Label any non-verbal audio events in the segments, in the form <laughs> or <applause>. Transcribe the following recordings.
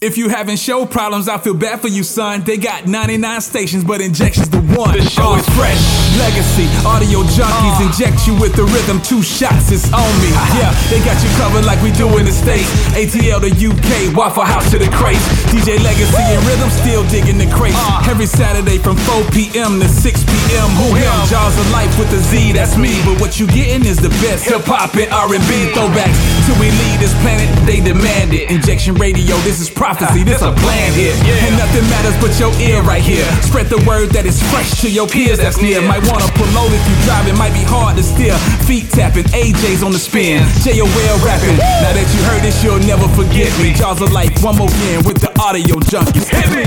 If you having show problems, I feel bad for you, son. They got 99 stations, but injections the one. The show is fresh. Legacy, audio junkies uh. inject you with the rhythm. Two shots, it's on me. Yeah, they got you covered like we do in the States. ATL to UK, Waffle House to the crates. DJ Legacy and Rhythm still digging the crates. Uh. Every Saturday from 4 p.m. to 6 p.m. Who him? Jaws of Life with the Z, that's me. But what you getting is the best hip hop and R&B throwbacks. Till we leave this planet, they demand it. Injection Radio, this is prophecy, this a plan here. And nothing matters but your ear right here. Spread the word that is fresh to your peers that's near. Might wanna pull promote if you drive, it might be hard to steer. Feet tapping, AJ's on the spin. J.O.L. rapping. Now that you heard this, you'll never forget me. Jaws of Life, one more again with the audio junkies. Hit me!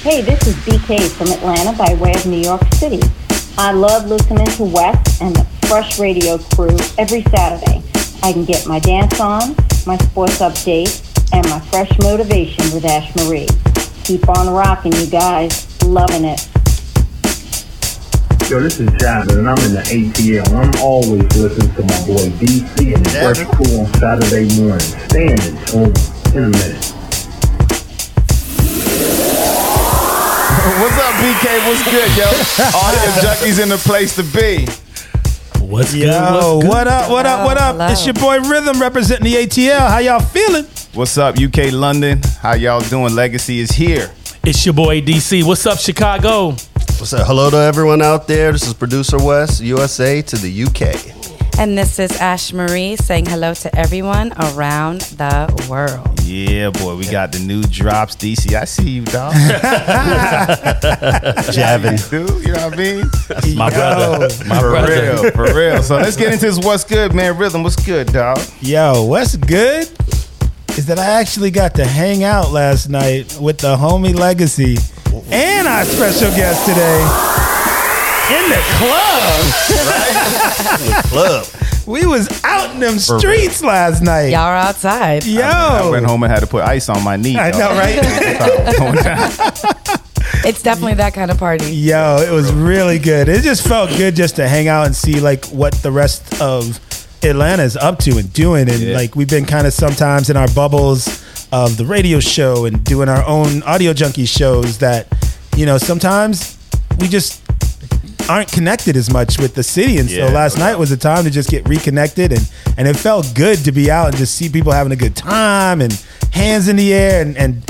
Hey, this is BK from Atlanta by way of New York City. I love listening to West and the Fresh Radio crew every Saturday. I can get my dance on, my sports update, and my fresh motivation with Ash Marie. Keep on rocking, you guys. Loving it. Yo, this is Javin, and I'm in the ATL. I'm always listening to my boy DC and the Fresh Crew on Saturday morning. Standing tuned in a minute. What's up, BK? What's good, yo? <laughs> Audio junkies in the place to be. What's good? Yo, What's good? what up? What up? What up? Hello. It's your boy Rhythm representing the ATL. How y'all feeling? What's up, UK London? How y'all doing? Legacy is here. It's your boy DC. What's up, Chicago? What's up? Hello to everyone out there. This is producer West, USA to the UK. And this is Ash Marie saying hello to everyone around the world. Yeah, boy, we got the new drops. DC, I see you, dog. <laughs> Javin. Dude, you know what I mean? That's my brother. My For brother. real, for real. So let's get into this. What's good, man? Rhythm, what's good, dog? Yo, what's good is that I actually got to hang out last night with the homie Legacy and our special guest today in the club. Club. We was out in them streets last night. Y'all are outside. Yo, I went home and had to put ice on my knee. I know, right? <laughs> <laughs> It's definitely that kind of party. Yo, it was really good. It just felt good just to hang out and see like what the rest of Atlanta's up to and doing. And Yeah. like we've been kind of sometimes in our bubbles of the radio show and doing our own audio junkie shows that, you know, sometimes we just aren't connected as much with the city. And Yeah, so last night was a time to just get reconnected and and it felt good to be out and just see people having a good time and hands in the air and and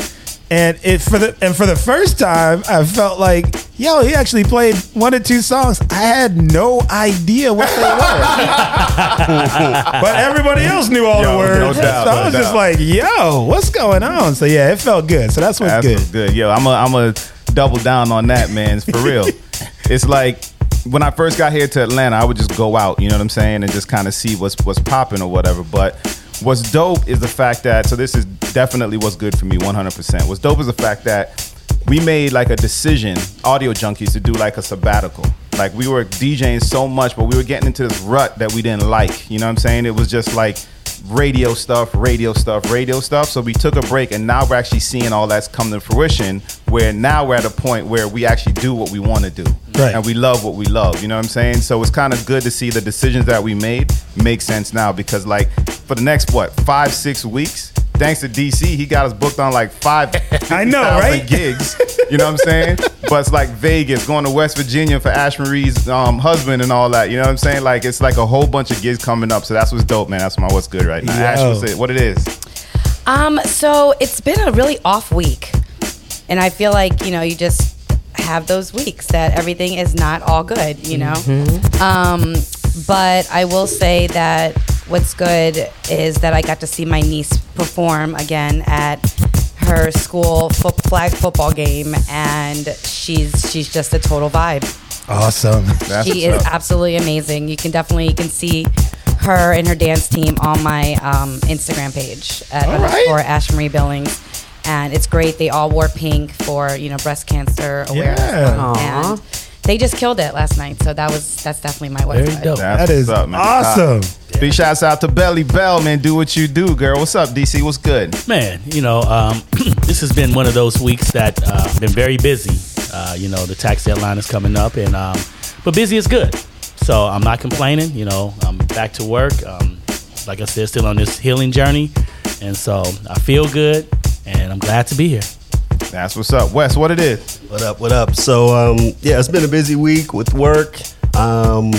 and it for the and for the first time I felt like yo he actually played one or two songs I had no idea what they were <laughs> but everybody else knew all Yo, the no words doubt, so no I was just doubt. like yo what's going on so yeah it felt good so that's what's That's good what's good. Yo, I'm a I'm a double down on that, man. It's for real. <laughs> it's like when I first got here to Atlanta, I would just go out, you know what I'm saying, and just kind of see what's what's popping or whatever. But what's dope is the fact that so this is definitely what's good for me 100%. What's dope is the fact that we made like a decision, audio junkies, to do like a sabbatical. Like we were DJing so much, but we were getting into this rut that we didn't like. You know what I'm saying? It was just like radio stuff, radio stuff, radio stuff. So we took a break, and now we're actually seeing all that's come to fruition. Where now we're at a point where we actually do what we want to do, Right. and we love what we love. You know what I'm saying? So it's kind of good to see the decisions that we made make sense now because, like, for the next what five, six weeks. Thanks to DC, he got us booked on like five <laughs> I know, right? gigs. You know what I'm saying? <laughs> but it's like Vegas, going to West Virginia for Ash Marie's um, husband and all that. You know what I'm saying? Like it's like a whole bunch of gigs coming up. So that's what's dope, man. That's my what's good right now. Ash, what's it? What it is? Um, so it's been a really off week. And I feel like, you know, you just have those weeks that everything is not all good, you know? Um, but I will say that what's good is that I got to see my niece perform again at her school fo- flag football game and she's she's just a total vibe. awesome That's she is up. absolutely amazing. You can definitely you can see her and her dance team on my um, Instagram page at All right. underscore Ash Marie Billings, and it's great. They all wore pink for you know breast cancer awareness, Yeah. Month, and they just killed it last night. So that was that's definitely my Very website. dope. That's that is up, man. awesome Big shouts out to Belly Bell, man. Do what you do, girl. What's up, DC? What's good? Man, you know, um, <clears throat> this has been one of those weeks that uh, been very busy. Uh, you know, the tax deadline is coming up, and um, but busy is good. So I'm not complaining. You know, I'm back to work. Um, like I said, still on this healing journey, and so I feel good, and I'm glad to be here. That's what's up, Wes. What it is? What up? What up? So, um, yeah, it's been a busy week with work, um,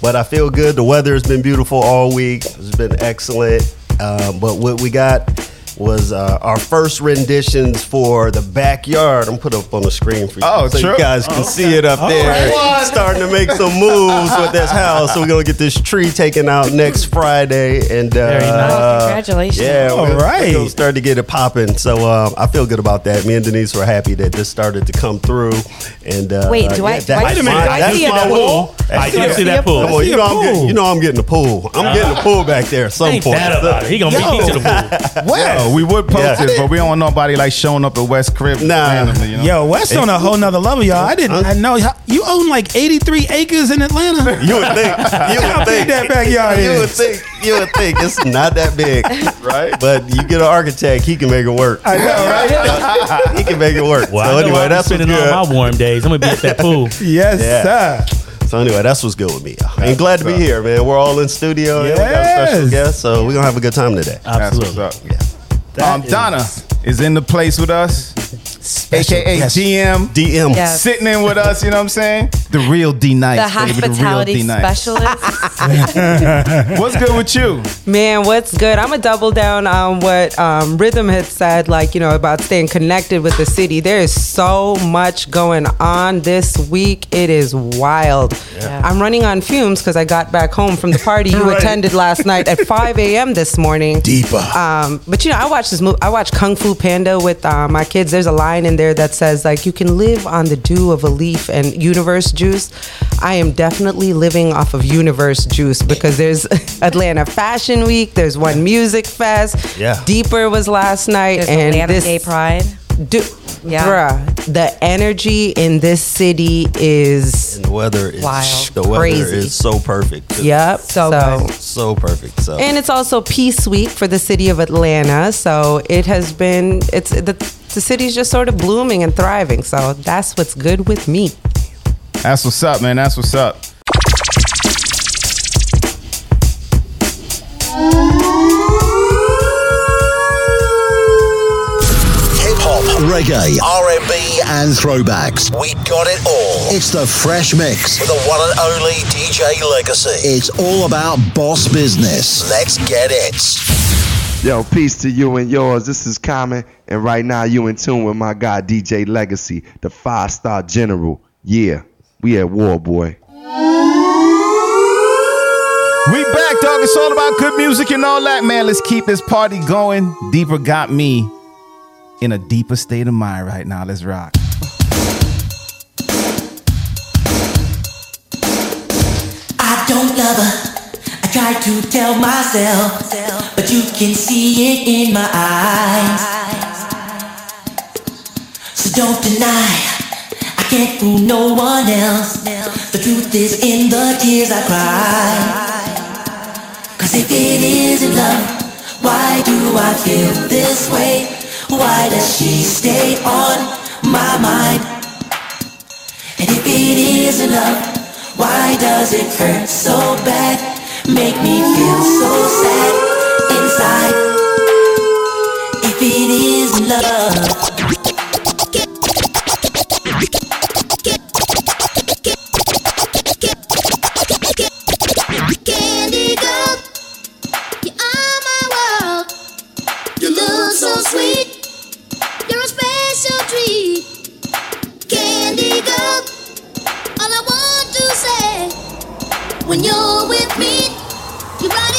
but I feel good. The weather has been beautiful all week. It's been excellent. Um, but what we got was uh, our first renditions for the backyard. I'm put up on the screen for you, Oh, so true. you guys can see it up there. Starting to make some moves with this house. So we're gonna get this tree taken out next Friday, and uh, Very nice. Congratulations. Yeah, All we're right. we're gonna start to get it popping. So um, I feel good about that. Me and Denise were happy that this started to come through. And uh, Wait, do I- yeah, do I that's see- my- I see a my pool? pool. I That's do see that pool. Come on, you know, a I'm getting, you know I'm getting the pool. I'm getting the pool back there at some Ain't point. that about it? He gonna beat me to the pool. <laughs> Wes. Yo, we would post Yeah. it, but we don't want nobody like showing up at West Crib Nah. randomly. You know? Yo, West on a whole nother level, y'all. I didn't. I know you own like 83 acres in Atlanta. <laughs> You would think. You would think that backyard You would think. You would think it's not that big, <laughs> Right? But you get an architect, he can make it work. I know, right? <laughs> he can make it work. Well, so anyway, that's what's spending good. all my warm days. I'm gonna be at that pool. Yes, Yeah. sir. So anyway, that's what's good with me. And glad to be here, man. We're all in studio. and We got a special Yes. guest, so we're gonna have a good time today. That's what's Absolutely. up. Yeah. That Um, Donna. is in the place with us, aka Yes. GM. DM. Yes. Sitting in with us, you know what I'm saying? The real D Nice. The hospitality specialist. <laughs> <laughs> What's good with you? Man, what's good? I'm gonna double down on what um, Rhythm had said, like you know about staying connected with the city. There is so much going on this week. It is wild. Yeah. I'm running on fumes because I got back home from the party you attended last night at 5 a.m. this morning. Deeper. Um, but you know, I watched this movie. I watched Kung Fu Panda with uh, my kids. There's a line in there that says like, "You can live on the dew of a leaf and universe juice." I am definitely living off of universe juice because there's <laughs> Atlanta Fashion Week. There's one music fest. Yeah. Deeper was last night, There's and Atlanta this Gay Pride. Du- Yeah. bruh, the energy in this city is And the weather is Wild. the weather Crazy. is so perfect. too. yep. So good. So perfect. So And it's also Peace Week for the city of Atlanta. So it has been, it's the, the city's just sort of blooming and thriving. So that's what's good with me. That's what's up, man. That's what's up. Reggae, R&B, and throwbacks. We got it all. It's the Fresh Mix with the one and only DJ Legacy. It's all about boss business. Let's get it. Yo, peace to you and yours. This is Common, and right now you in tune with my guy DJ Legacy, the five star general. Yeah, we at war, boy. We back, dog. It's all about good music and all that, man. Let's keep this party going. Deeper got me in a deeper state of mind right now. Let's rock. I don't love her. I try to tell myself, but you can see it in my eyes. So don't deny, I can't fool no one else. The truth is in the tears I cry. Cause if it isn't love, why do I feel this way? Why does she stay on my mind? And if it isn't love, why does it hurt so bad? Make me feel so sad inside. If it isn't love. When you're with me, you're brighten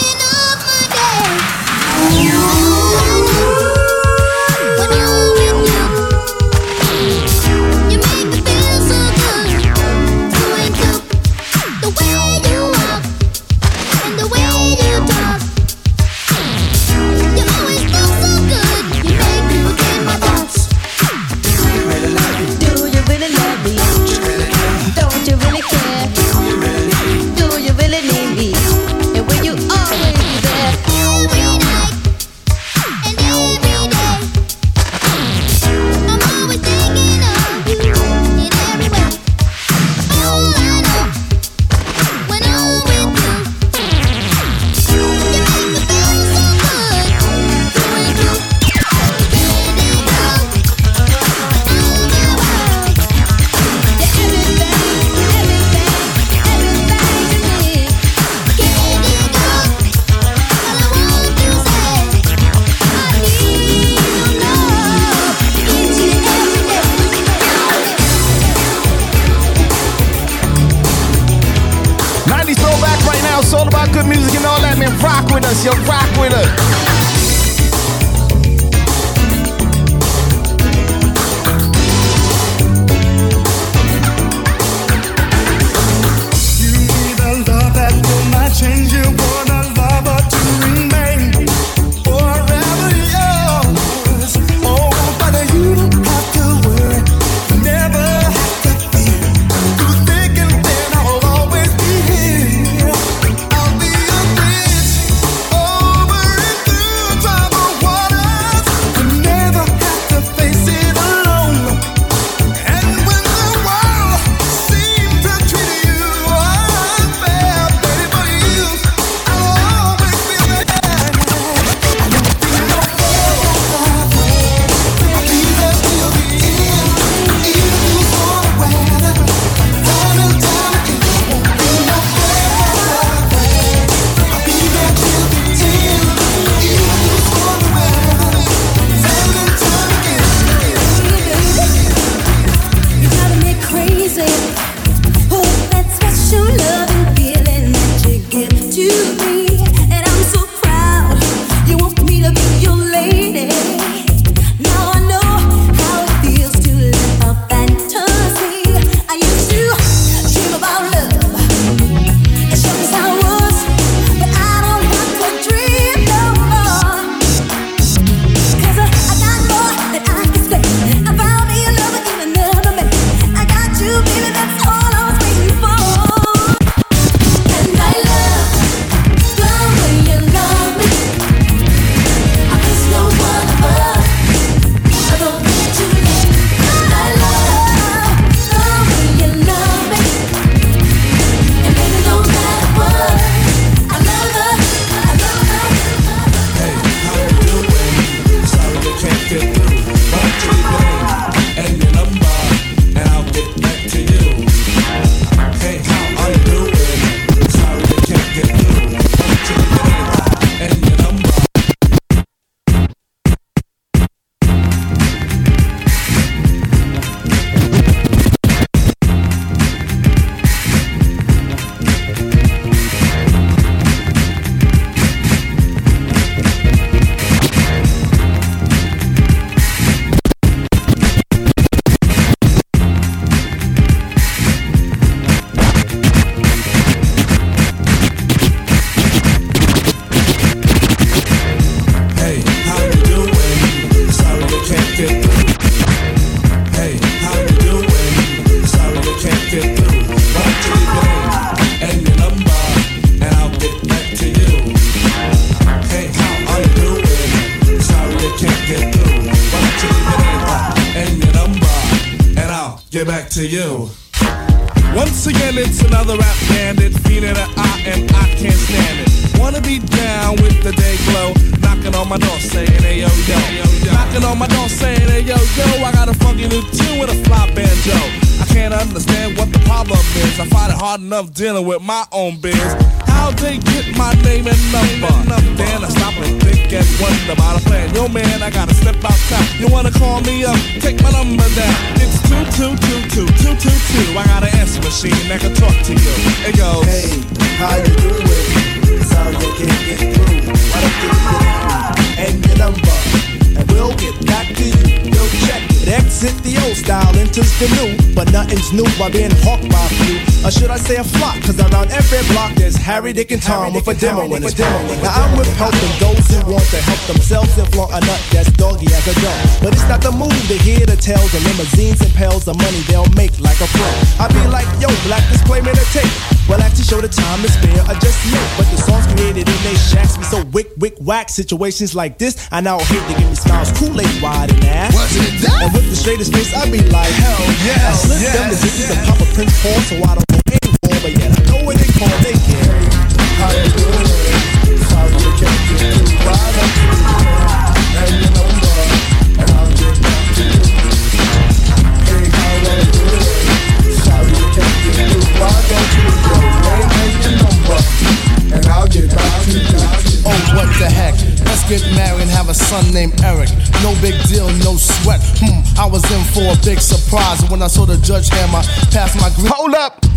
Exit the old style, enters the new, but nothing's new by being hawked by a few. Or should I say a flock? Cause around every block there's Harry, Dick, and Tom with a demo in his demo. Now I'm with helping those who want to help themselves and flaunt a nut that's doggy as a dog. But it's not the move to hear the tales of limousines and pails of money they'll make like a pro. I be like, yo, black display made a tape. Well, actually show the time is fair, or just make. But the songs created in they shacks be so wick, wick, whack. Situations like this, I now hate to give me smiles, Kool-Aid wide and ass. Was it that? And with the straightest face, I be like, hell yeah. I slip them the yes, digits yes. and pop a Prince Paul so I don't son named Eric. No big deal, no sweat. Hmm, I was in for a big surprise when I saw the judge hammer past my green. Hold up.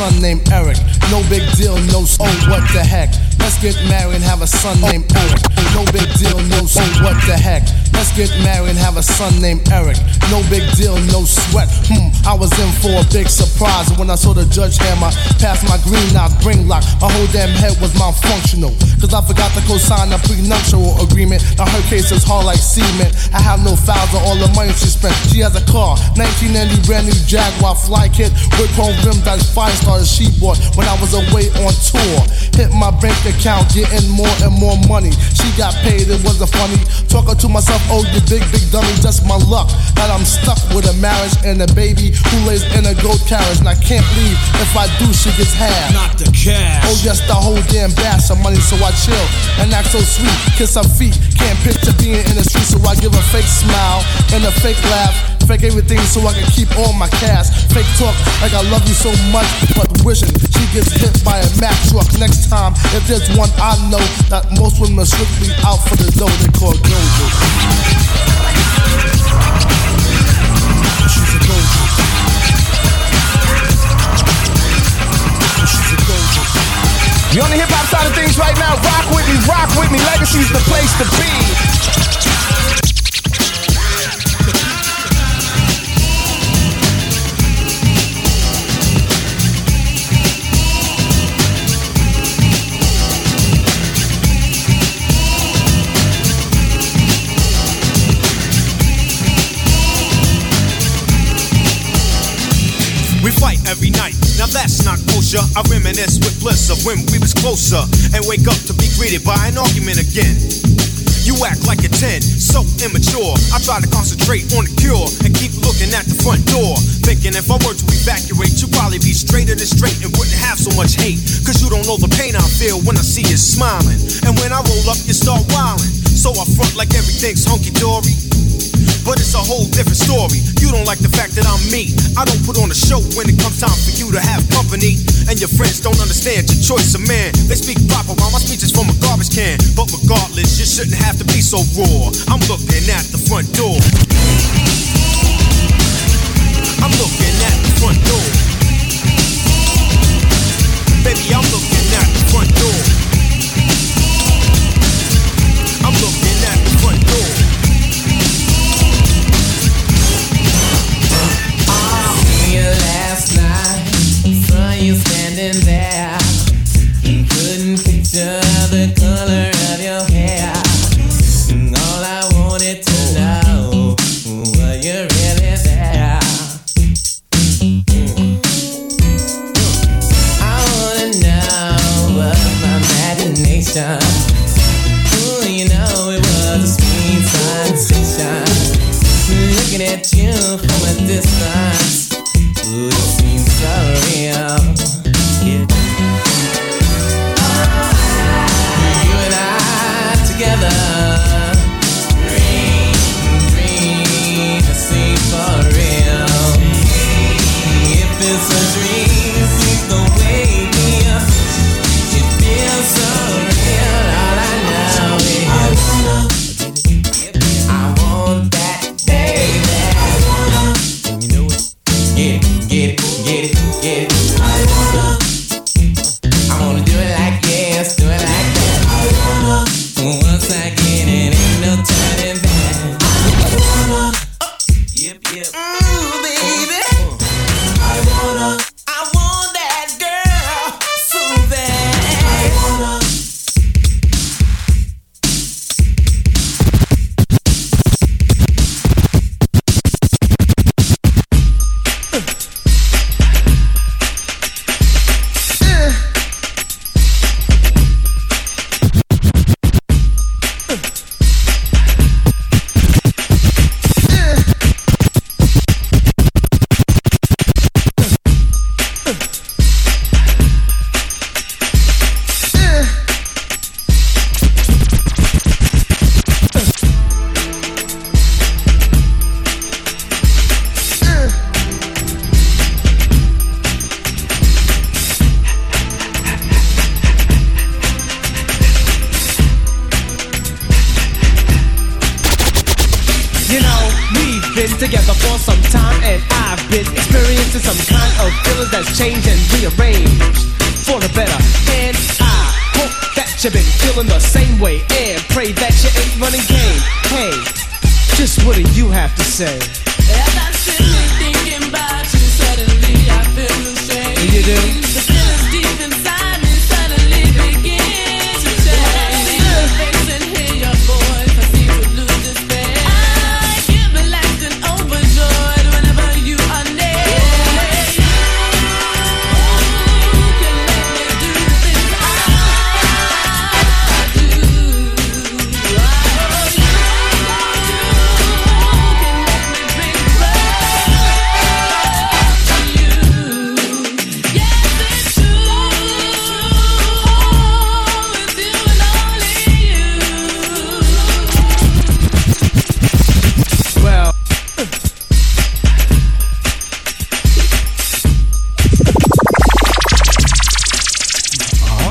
Son named Eric. No big deal, no. Oh, what the heck? Let's get married and have a son named Eric. No big deal, no. s- Oh, what the heck? Let's get married and have a son named Eric. No big deal, no sweat. Hmm, I was in for a big surprise when I saw the judge hammer past my green knock, bring lock. My whole damn head was malfunctional. Cause I forgot to co-sign a prenuptial agreement. Now her case is hard like cement. I have no files of all the money she spent. She has a car, 1990 brand new Jaguar fly kit with chrome rim that's five stars she bought when I was away on tour. Hit my bank account, getting more and more money. She got paid, it wasn't funny. Talking to myself, oh you big, big dummy, just my luck. That I'm stuck with a marriage and a baby who lays in a gold carriage. And I can't leave. If I do, she gets half. Not the cash. Oh yes, the whole damn bash of money, so I chill and act so sweet. Kiss her feet, can't picture being in the street, so I give a fake smile and a fake laugh. Fake everything so I can keep all my cash. Fake talk like I love you so much, but wishing she gets hit by a Mack truck next time. If there's one I know that most women are strictly out for the dough, they call Dojo. She's a Dojo. She's a Dojo. You on the hip hop side of things right now? Rock with me, rock with me. Legacy's the place to be. Fight every night. Now that's not kosher. I reminisce with bliss of when we was closer and wake up to be greeted by an argument again. You act like a 10, so immature. I try to concentrate on the cure and keep looking at the front door. Thinking if I were to evacuate, you'd probably be straighter than straight and wouldn't have so much hate. Cause you don't know the pain I feel when I see you smiling. And when I roll up, you start wilding. So I front like everything's hunky dory. But it's a whole different story. You don't like the fact that I'm me. I don't put on a show when it comes time for you to have company. And your friends don't understand your choice of man. They speak proper while my speech is from a garbage can. But regardless, you shouldn't have to be so raw. I'm looking at the front door. I'm looking at the front door. Baby, I'm looking at the front door. last night. Saw you standing there.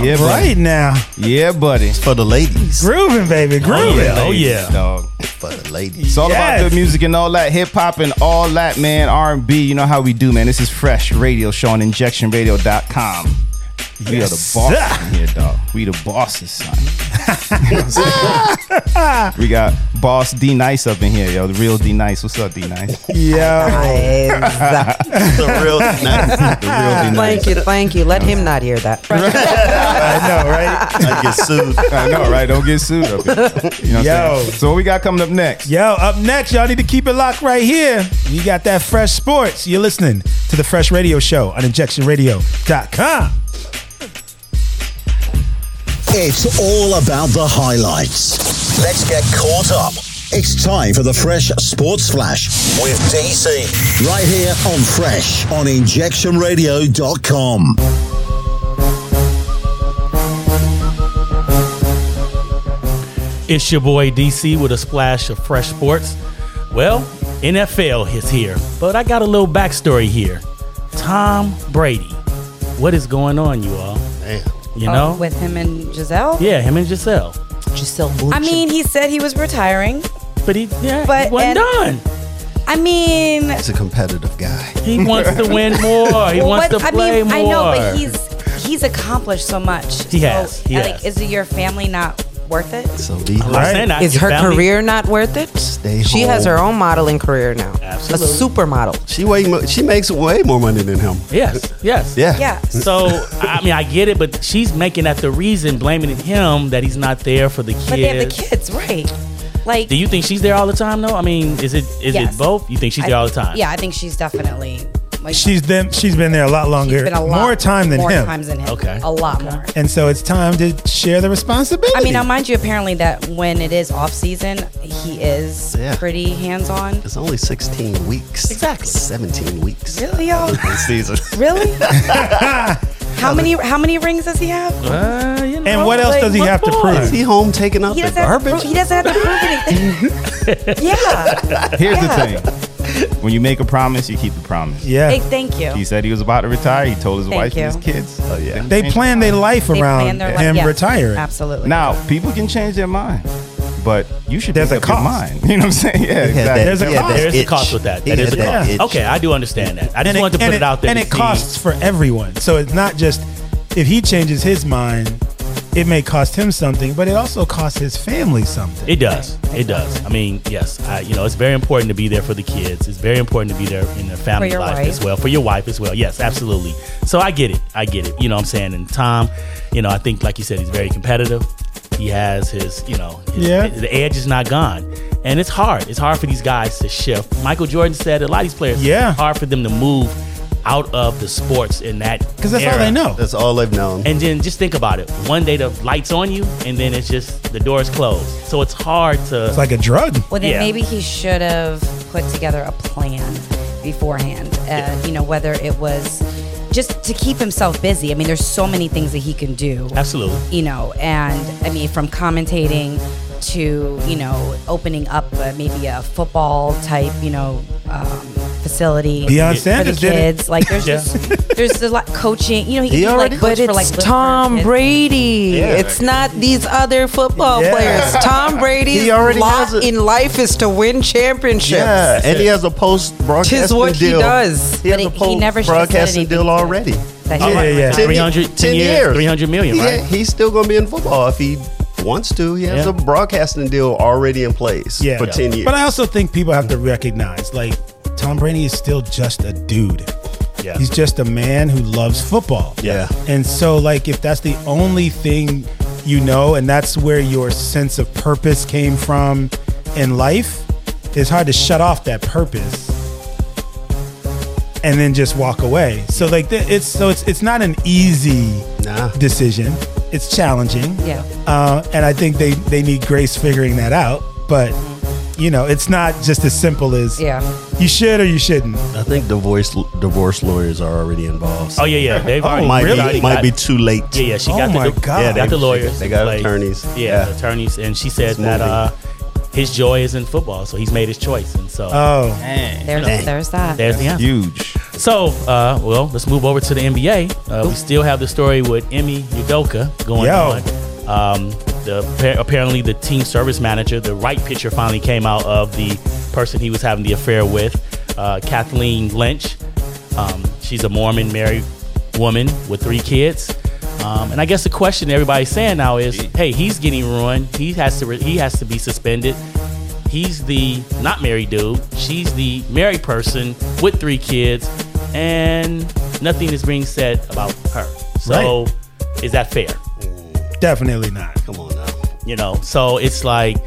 Yeah, buddy. right now. Yeah, buddy. for the ladies. Grooving, baby. Oh, grooving. Oh yeah. dog. For the ladies. It's all Yes. about good music and all that hip hop and all that, man. R and B. You know how we do, man. This is Fresh Radio Show on InjectionRadio.com. We Yes, are the bosses here, dog. We the bosses, son. You know what I'm saying? we got Boss D Nice up in here, yo. The real D Nice. What's up, D Nice? Yo. the real nice. The real D Nice. Thank you, thank you. Let him not hear that. <laughs> I know, right? I get sued. I know, right? Don't get sued up here. You know what I'm Yo. saying? So what we got coming up next? Yo, up next, y'all need to keep it locked right here. We got that fresh sports. You're listening to the Fresh Radio Show on injectionradio.com. It's all about the highlights. Let's get caught up. It's time for the Fresh Sports Flash with DC. Right here on Fresh on injectionradio.com. It's your boy DC with a splash of fresh sports. Well, NFL is here, but I got a little backstory here. Tom Brady. What is going on, you all? Damn. You Oh, know? with him and Gisele. yeah, him and Gisele. Gisele I mean, he said he was retiring, But he, yeah, but he wasn't and- done. I mean, He's a competitive guy. He wants to win more. He wants what- to play I mean, more. I know, but he's he's accomplished so much. He has, So, he like, has. is your family not worth it? So be I'm not saying that. Is Your her family- career not worth it? Stay home. She has home. her own modeling career now. Absolutely. A supermodel. She way mo- she makes way more money than him. Yes, yes. Yeah. Yeah. So I mean, I get it, but she's making that the reason, blaming him that he's not there for the kids. But they have the kids, right? Like, Do you think she's there all the time though? I mean, is it is Yes. it both? You think she's I- there all the time? Yeah, I think she's definitely Like, she's them. She's been there a lot longer, she's been a lot more time than him. more him. times than him. Okay. a lot more. And so it's time to share the responsibility. I mean, now mind you, apparently that when it is off season, he is Yeah. pretty hands on. It's only 16 weeks. Exactly. 17 weeks. Really, y'all? <laughs> This season. Really? <laughs> how many how many rings does he have? Uh, you know, and what else like, does he what have to more? Is prove? he home taking out He the doesn't, have to garbage? prove, he doesn't have to prove anything. <laughs> yeah. Here's Yeah. the thing: <laughs> when you make a promise, you keep the promise. Yeah, Hey, thank you. He said he was about to retire. He told his Thank wife you. and his kids. Oh yeah. they plan their life They around plan their life- him yes, retiring. Absolutely. Now, people can change their mind, but you should There's make a up your cost. mind. <laughs> You know what I'm saying? Yeah, exactly. that- There's a he had cost. that There's a cost with that. He That had is a that cost. itch. Okay, I do understand that. I just and it, wanted to put it, out there. and it see- costs for everyone. So it's not just if he changes his mind, it may cost him something, but it also costs his family something. It does. It does. I mean, yes. I, you know, it's very important to be there for the kids. It's very important to be there in their family life wife. as well. For your wife as well. Yes, absolutely. So I get it. I get it. You know what I'm saying? And Tom, you know, I think, like you said, he's very competitive. He has his, you know, his, Yeah. the edge is not gone. And it's hard. It's hard for these guys to shift. Michael Jordan said a lot of these players, Yeah. it's hard for them to move out of the sports in that Because that's all era. they know. That's all they've known. And then just think about it. One day the lights on you, and then it's just the doors closed. So it's hard to. It's like a drug. Well, then Yeah. maybe he should have put together a plan beforehand. Uh, You know, whether it was just to keep himself busy. I mean, there's so many things that he can do. Absolutely. You know, and I mean, from commentating to you know opening up uh, maybe a football type you know um, facility Deion for Sanders the did it. kids. Like there's Yeah. just there's a lot coaching. You know, he, He can do already- like But coach for like it's Tom kids. Brady. Yeah. It's not these other football Yeah. players. Tom Brady's He already lot has it. in life is to win championships. Yeah, and he has a post broadcasting Tis what he deal. does. He has But a he- he post never broadcasting deal already. that he Yeah, yeah. retire. 300 10 years, 300 million, Yeah, right? he's still going to be in football if he wants to. He has Yeah. a broadcasting deal already in place Yeah. for Yeah. 10 years. But I also think people have to recognize, like, Tom Brady is still just a dude. Yeah. He's just a man who loves football. yeah. And so, like, if that's the only thing you know, and that's where your sense of purpose came from in life, it's hard to shut off that purpose and then just walk away. So, like, th- it's so it's it's not an easy Nah. decision. It's challenging. Yeah. Uh, and I think they they need grace figuring that out. But you know, it's not just as simple as Yeah. you should or you shouldn't. I think divorce divorce lawyers are already involved. Oh, yeah, yeah. They've Oh, already, might they've be might got- be too late. Yeah, yeah. She Oh got my the, God. Yeah, got the lawyers. they got Like, attorneys. Yeah, Yeah. attorneys. And she said It's that moving. uh, his joy is in football, so he's made his choice. And so Oh, There's Dang. there's that. there's the answer. Huge. So, uh, well, let's move over to the NBA. Uh, we still have the story with Ime Udoka going Yo. on. Um, the apparently the team service manager, the right picture, finally came out of the person he was having the affair with, uh, Kathleen Lynch. Um, she's a Mormon married woman with three kids. Um, and I guess the question everybody's saying now is, hey, he's getting ruined. He has to re- he has to be suspended. He's the not married dude. She's the married person with three kids, and nothing is being said about her. So, is that fair? definitely not. Come on. You know, so it's like,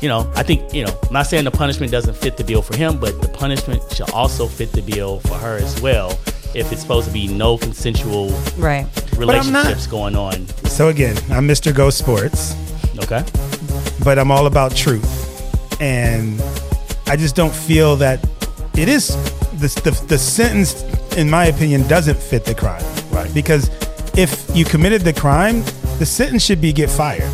you know, I think you know, I'm not saying the punishment doesn't fit the bill for him, but the punishment should also fit the bill for her as well. If it's supposed to be no consensual Right. Relationships going on, So again, I'm Mr. Go Sports, okay? but I'm all about truth, and I just don't feel that it is the the, the sentence, in my opinion, doesn't fit the crime. Right. Because if you committed the crime, the sentence should be get fired.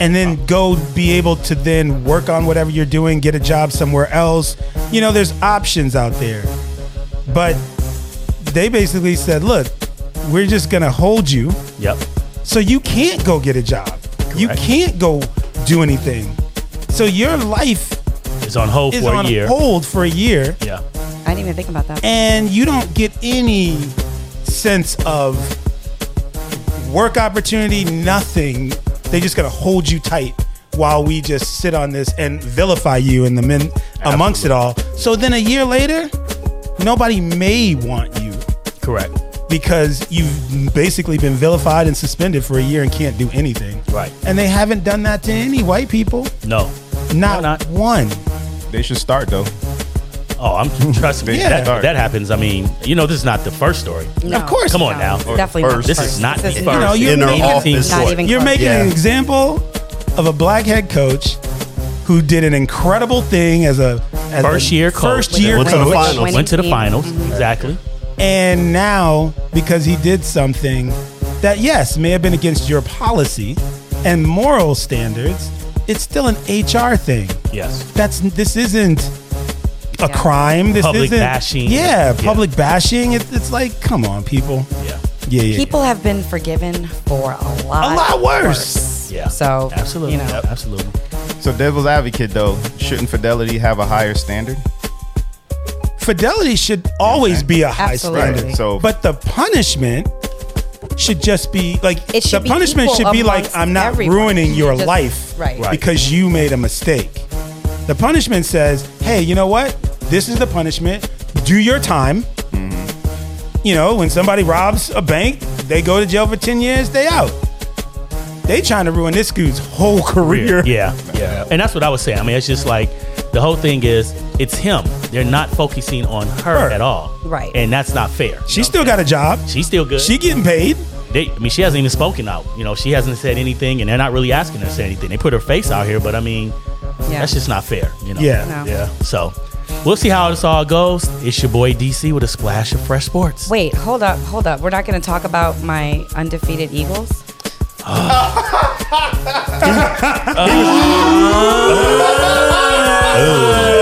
And then go be able to then work on whatever you're doing, get a job somewhere else. You know, there's options out there. But they basically said, look, we're just going to hold you. Yep. So you can't go get a job. You can't go do anything. So your life is on hold is for on a year. hold for a year Yeah. I didn't even think about that. and you don't get any sense of work opportunity, nothing. They just gonna hold you tight while we just sit on this and vilify you in the men amongst it all. So then a year later, nobody may want you Correct. because you've basically been vilified and suspended for a year and can't do anything. Right. And they haven't done that to any white people. No. Not, not. one. They should start though. Oh, I'm trust me. Yeah. That, that happens. I mean, you know, this is not the first story. No. Of course Come on No, now. it's definitely not This first. is not This the is first. You know, you're Inner making- office. Not even You're close. making Yeah. an example of a black head coach who did an incredible thing as a as First a year coach. first year Went to the coach, finals. Went to the team. finals. Exactly. and now because he did something that yes may have been against your policy and moral standards, it's still an HR thing. Yes. That's this isn't a Yeah. crime. This Public isn't bashing. Yeah, Yeah. public bashing. It, it's like, come on, people. Yeah. Yeah, yeah. People have been forgiven for a lot, A lot worse. Yeah. So Absolutely. you know, Yep, absolutely. So devil's advocate though, shouldn't fidelity have a higher standard? Fidelity should always be a high Absolutely. standard. So- but the punishment should just be like It the be punishment should be like I'm not everyone. ruining your Just- life right. Right. because you made a mistake. The punishment says, "Hey, you know what? This is the punishment. Do your time." You know, when somebody robs a bank, they go to jail for 10 years, they out. They trying to ruin this dude's whole career. Yeah, yeah. And that's what I was saying. I mean, it's just like the whole thing is it's him. They're not focusing on her, Her. at all. Right. And that's not fair. She still got a job. She's still good. She getting paid. They, I mean, she hasn't even spoken out. You know, she hasn't said anything, and they're not really asking her to say anything. They put her face out here, but I mean, Yeah. that's just not fair. You know. Yeah. No. Yeah. So we'll see how this all goes. It's your boy DC with a splash of fresh sports. Wait, hold up, hold up. We're not going to talk about my undefeated Eagles. Oh. <laughs> <laughs> Oh. Oh.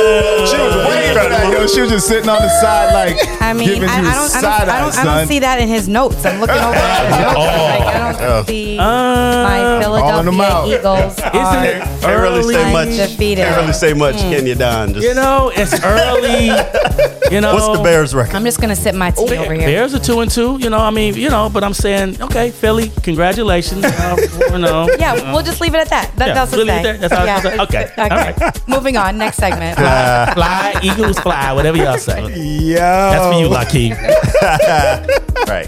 She was waiting for that. Yo, she was just sitting on the side, like I mean, giving I, you I don't, I don't, side I eye, don't, I don't see that in his notes. I'm looking over at his notes. Like, I don't see my calling them out. Philadelphia Eagles are Can't really say much. undefeated. Can't really say much, Mm. can you, Don? Just, You know, it's early. you know, what's the Bears record? I'm just gonna sip my tea over here. Bears are two and two. You know, I mean, you know, but I'm saying, okay, Philly, congratulations. Uh, you know, Yeah, we'll just leave it at that. That, Yeah, that's we'll what leave. That's all- that's all- okay. All okay. Moving on. Next segment. fly, <laughs> fly, Eagles fly, whatever y'all say. Yo. That's for you, Lakeem. <laughs> right.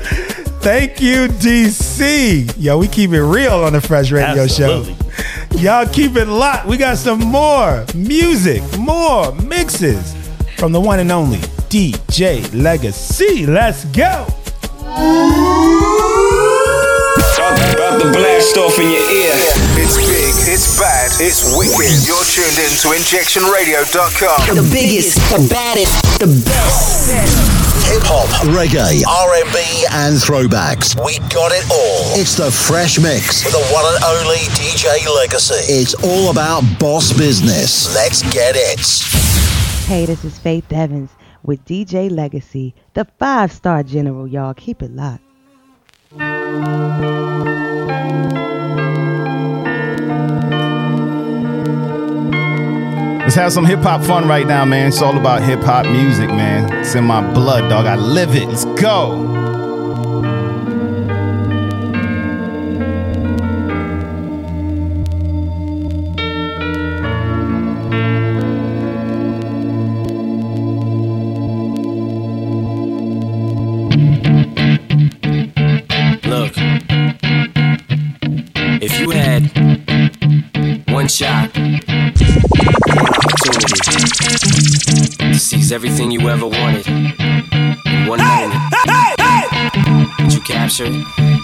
Thank you, DC. Yo, we keep it real on the Fresh Radio Absolutely. Show. Y'all keep it locked. We got some more music, more mixes from the one and only DJ Legacy. Let's go. About to blast off in your ear. It's big, it's bad, it's wicked. You're tuned in to injectionradio.com. The biggest, the baddest, the best. Hip hop, reggae, R&B, and throwbacks. We got it all. It's the Fresh Mix with the one and only DJ Legacy. It's all about boss business. Let's get it. Hey, this is Faith Evans with DJ Legacy, the five star general, y'all. Keep it locked. Let's have some hip hop fun right now, man. It's all about hip hop music, man. It's in my blood, dog. I live it. Let's go. Seize everything you ever wanted. In one moment, did you capture it? Or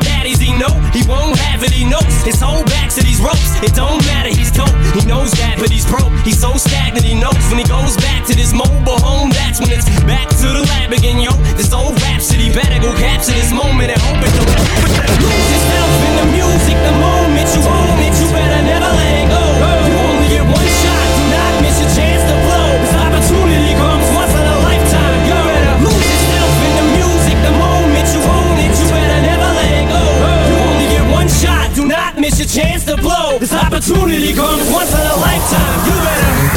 Daddies, he know he won't have it. He knows his whole back to these ropes. It don't matter. He's dope. He knows that, but he's broke. He's so stagnant. He knows when he goes back to this mobile home. That's when it's back to the lab again, yo. This old rhapsody better go capture this moment and hope it don't lose yourself in the music. The moment you own it, you better never let it opportunity comes once in a lifetime. You better.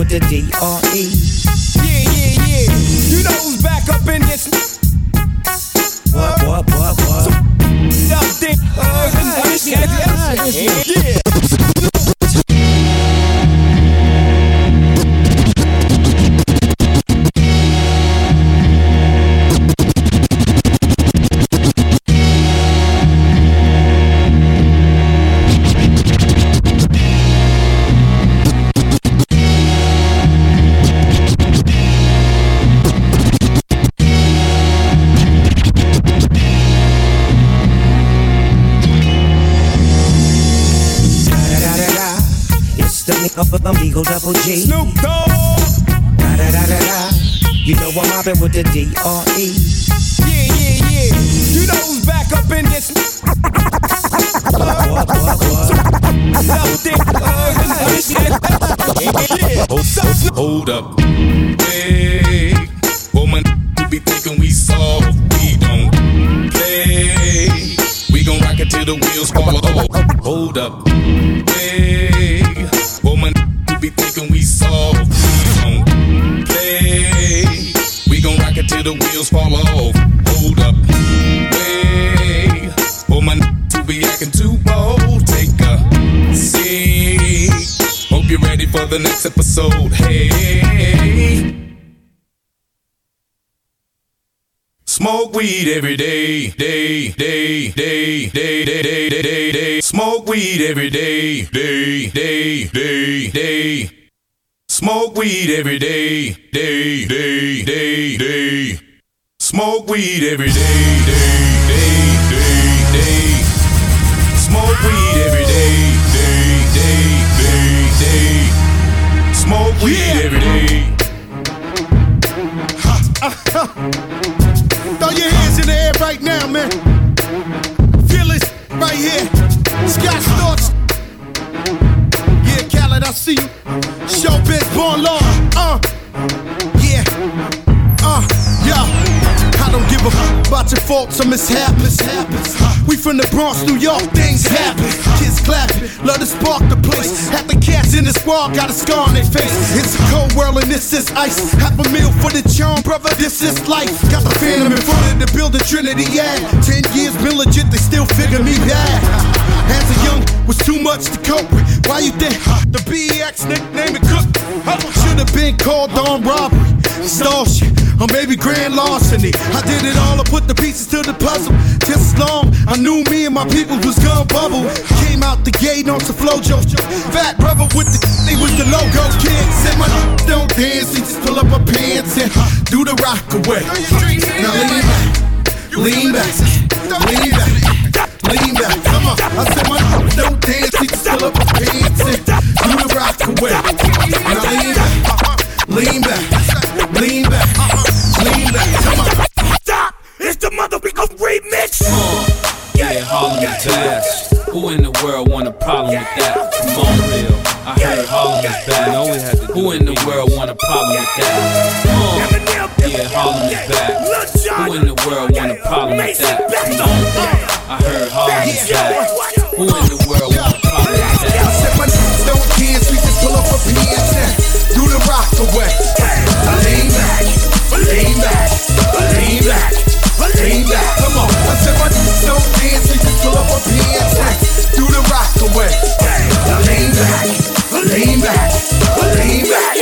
With the E. With the D R E. Yeah, yeah, yeah. You know who's back up in this? What, what, what? Hold up. Till the wheels fall off. Hold up. wait. Hey, woman, you be acting too bold. Take a seat. Hope you're ready for the next episode. Hey. Smoke weed every day, day, day, day, day, day, day, day, day, day. Smoke weed every day, day, day, day, day. Smoke weed every day, day, day, day, day. Smoke weed every day, day, day, day, day. Smoke weed every day, day, day, day, day. Smoke weed every day. <laughs> Throw your hands in the air right now, man. Feel it right here. Scott Storch. I see you. Showbiz born law. Uh, yeah. Uh, yeah. I don't give a fuck about your faults or mishaps. We from the Bronx, New York, things happen. Kids clapping, love to spark the place. Half the cats in the squad got a scar on their face. It's a cold world and this is ice. Half a meal for the charm, brother, this is life. Got the phantom in front of the building, Trinity, yeah. Ten years been legit, they still figure me bad. As a young, was too much to cope with. Why you think the BX nickname it Cook? Should have been called on robbery, shit, or maybe grand larceny. I did it all, I put the pieces to the puzzle. Just as long, I knew me and my people was gonna bubble. Came out the gate on some flojo. Fat brother with the, they was the logo kid. Said my don't dance, he just pull up her pants and do the rock away. Now lean back, lean back, lean back, lean back. Come on, I said my don't dance, he just pull up her pants and do the rock away. Now lean back, lean back, lean back, lean back. Come on. Stop! It's the motherfucker remix! Yeah, Harlem is bad. Who in the world want a problem with that? Come on, real. I heard Harlem is bad. Who in the world want a problem with that? Come on. Yeah, Harlem is bad. Who in the world want a problem with that? Come on. I heard Harlem is back. Who in the world want a problem with that? I that? said my niggas don't dance, we just pull up a pants and do the rock away. I lean back, lean back, lean back, lean back. Come on. I said my niggas don't dance, we just pull up a pants and do the rock away. I lean back, lean back, lean back.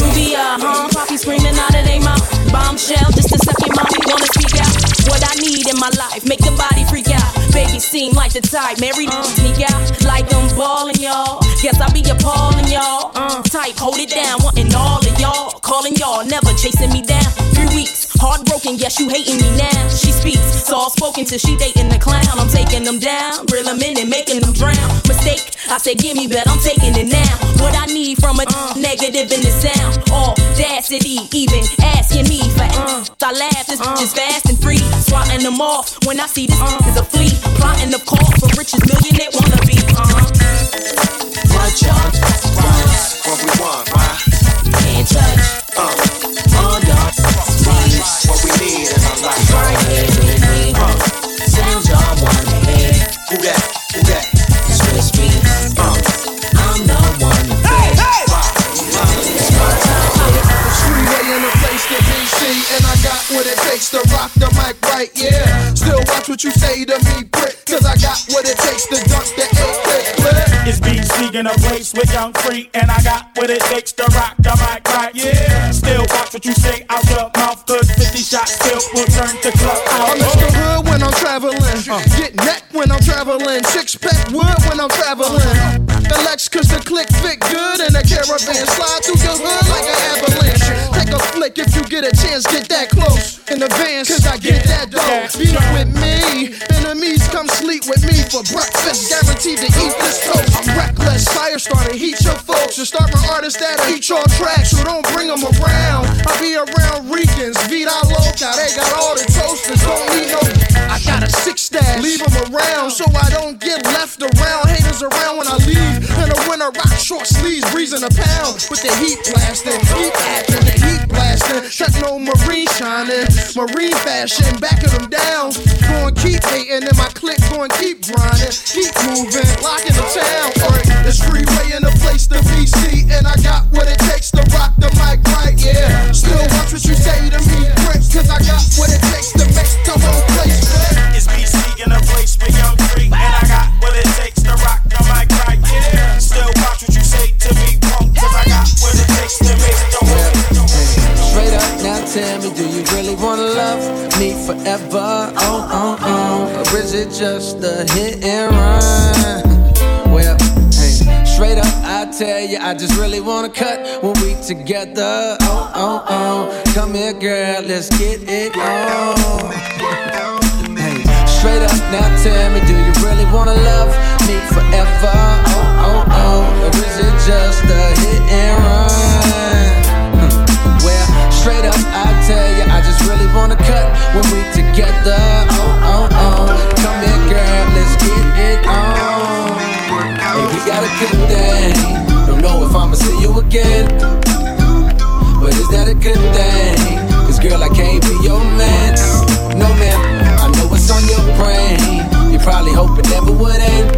Ruby, uh, huh? Poppy screaming out of their mouth. Bombshell, just a second, mommy wanna speak out. What I need in my life, make the body freak out. Baby seem like the type, married uh, sneak out. Like I'm ballin', y'all. Guess I be appallin', y'all. Uh, type, hold it down, wanting all of y'all. Calling y'all, never chasing me down. Three weeks, heartbroken, yes, you hating me now. She speaks, soft spoken till she dating the clown. I'm taking them down, reel them in and making them drown. Mistake, I said, give me bet, I'm taking it now. What I need from a negative in the sound. Audacity, even asking me for uh, I laugh, this bitch is fast and free. Swatting them off when I see this is a flea. Plotting the call for riches, millionaire wanna be. Uh. What y'all want? What we want, why? Can't touch. Uh, in a place with Young Free, and I got what it takes to rock the mic right. Yeah, still watch what you say out your mouth, cause 50 shots still will turn the club out. I'm Mr. Hood when I'm traveling. Uh. Get neck when I'm traveling. Six pack wood when I'm traveling. The Lex cause the click fit good and the caravan slide through your hood like an avalanche. Take a flick if you get a chance, get that close in the van cause I get that dough. Beat with me. Enemies come sleep with me for breakfast. Guaranteed to eat this toast. Fire starter, heat your folks. And start my artists that'll eat your tracks. So don't bring them around. I be around Ricans. Vida Loca. They got all the toasters. Don't need no. I got a six stash. Leave them around so I don't get left around. Haters around when I leave. In the winter, rock short sleeves, breezing a pound. With the heat blasting, heat acting, the heat blasting. Techno marine shining, marine fashion, backing them down. Going keep hating, and my click going keep grinding. Keep moving, locking the town. Alright, it's freeway in the place to be see, and I got what it takes to rock the mic right, yeah. Still watch what you say to me, quick, cause I got what it takes to make the whole place fit. It's BC in a place with Young Free, and I got what it takes to rock the mic right. Yeah, still watch what you say to me, punk, cause I got what it takes to make the whole Straight up, now tell me, do you really wanna love me forever? Oh, oh, oh. Or is it just a hit and run? Tell you, I just really wanna cut when we together. Oh, oh, oh. Come here, girl, let's get it on. Hey, straight up, now tell me, do you really wanna love me forever? Oh, oh, oh. Or is it just a hit and run? Hmm. Well, straight up, I tell you, I just really wanna cut when we together. Oh, oh, oh. Come here, girl, let's get it on. Hey, we got a good you again. But is that a good thing? Cause girl, I can't be your man. No, man, I know what's on your brain. You probably hope it never would end.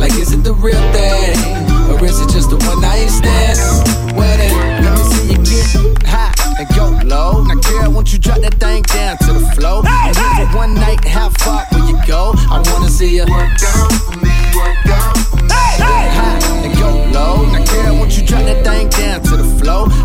Like, is it the real thing? Or is it just a one night stand? Well then, let me see you get high and go low. Now girl, won't you drop that thing down to the floor? I'm here one night, how far will you go? I wanna see you work down for me, work down go low. Now won't you drop that thing down to the?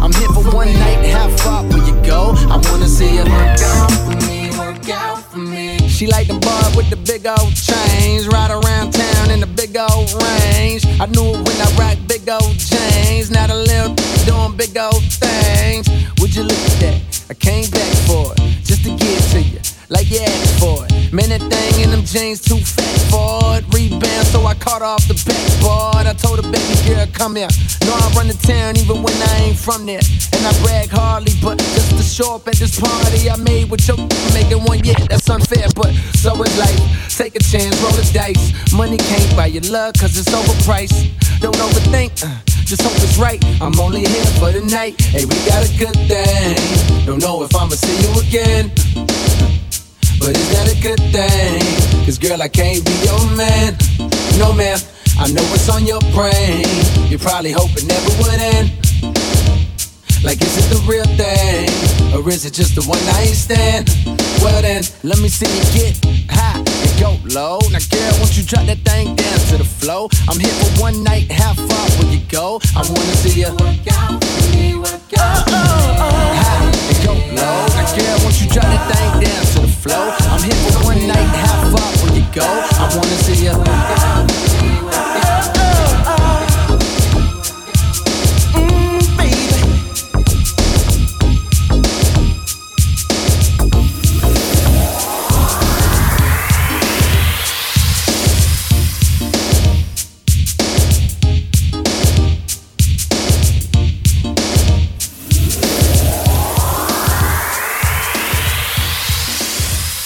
I'm here for one night, how far will you go? I wanna see you work down for me, work out for me. She like the bar with the big old chains, ride around town in the big old range. I knew it when I rock big old chains. Now the little doing big old things. Would you look at that? I came back for it, just to give to you, like you asked for it. Man, that thing in them jeans too fat for it. Rebound, so I caught off the backboard. I told her, baby girl, come here. Know I run the town even when I ain't from there. And I brag hardly, but just to show up at this party I made with your making one, yeah, that's unfair. But so it's life. Take a chance, roll the dice. Money can't buy your love, cause it's overpriced. Don't overthink, uh, just hope it's right. I'm only here for the night. Hey, we got a good thing. Don't know if I'ma see you again. But is that a good thing? Cause girl, I can't be your man. No, man, I know what's on your brain. You probably hope it never would end. Like, is it the real thing? Or is it just a one night stand? Well, then, let me see you get high and go low. Now, girl, won't you drop that thing down to the flow? I'm here for one night, how far will you go? I wanna see you work out for work out for me. High and go low. Now, girl, won't you drop that thing down to the flow? I'm here for one night, how far will you go? I wanna see you work out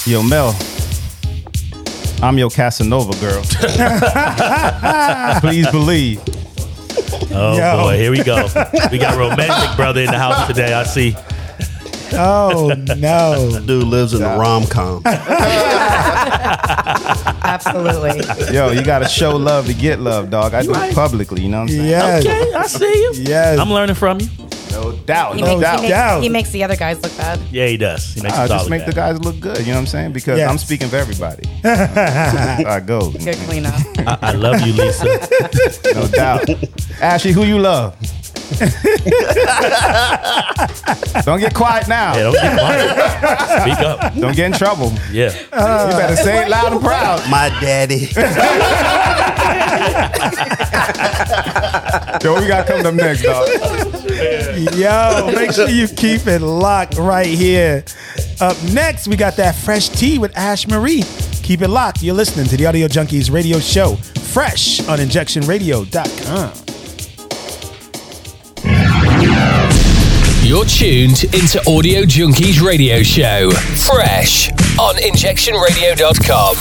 Yo, Mel. I'm your Casanova girl. <laughs> <laughs> Please believe. Oh Yo. boy, here we go. We got romantic brother in the house today. I see. Oh no, <laughs> dude lives in a rom com. Absolutely. Yo, you gotta show love to get love, dog. I do it publicly, you know what I'm saying? Yes. Okay, I see you. Yes. I'm learning from you. No doubt. He, No makes, doubt. he, makes, he makes the other guys look bad. Yeah, he does. He makes uh, Nah, just make guy. the guys look good. You know what I'm saying? Because Yes. I'm speaking for everybody. <laughs> I go. Good cleanup. I, I love you, Lisa. No doubt. Ashley, who you love? <laughs> don't get quiet now. Yeah, don't get quiet. Speak up. Don't get in trouble. Yeah. you better say it loud and proud. My daddy. <laughs> Yo, we gotta come up next, dog. Yo, make sure you keep it locked right here. Up next, we got that fresh tea with Ash Marie. Keep it locked. You're listening to the Audio Junkies radio show, fresh on injectionradio.com. You're tuned into Audio Junkies radio show, fresh on injectionradio.com.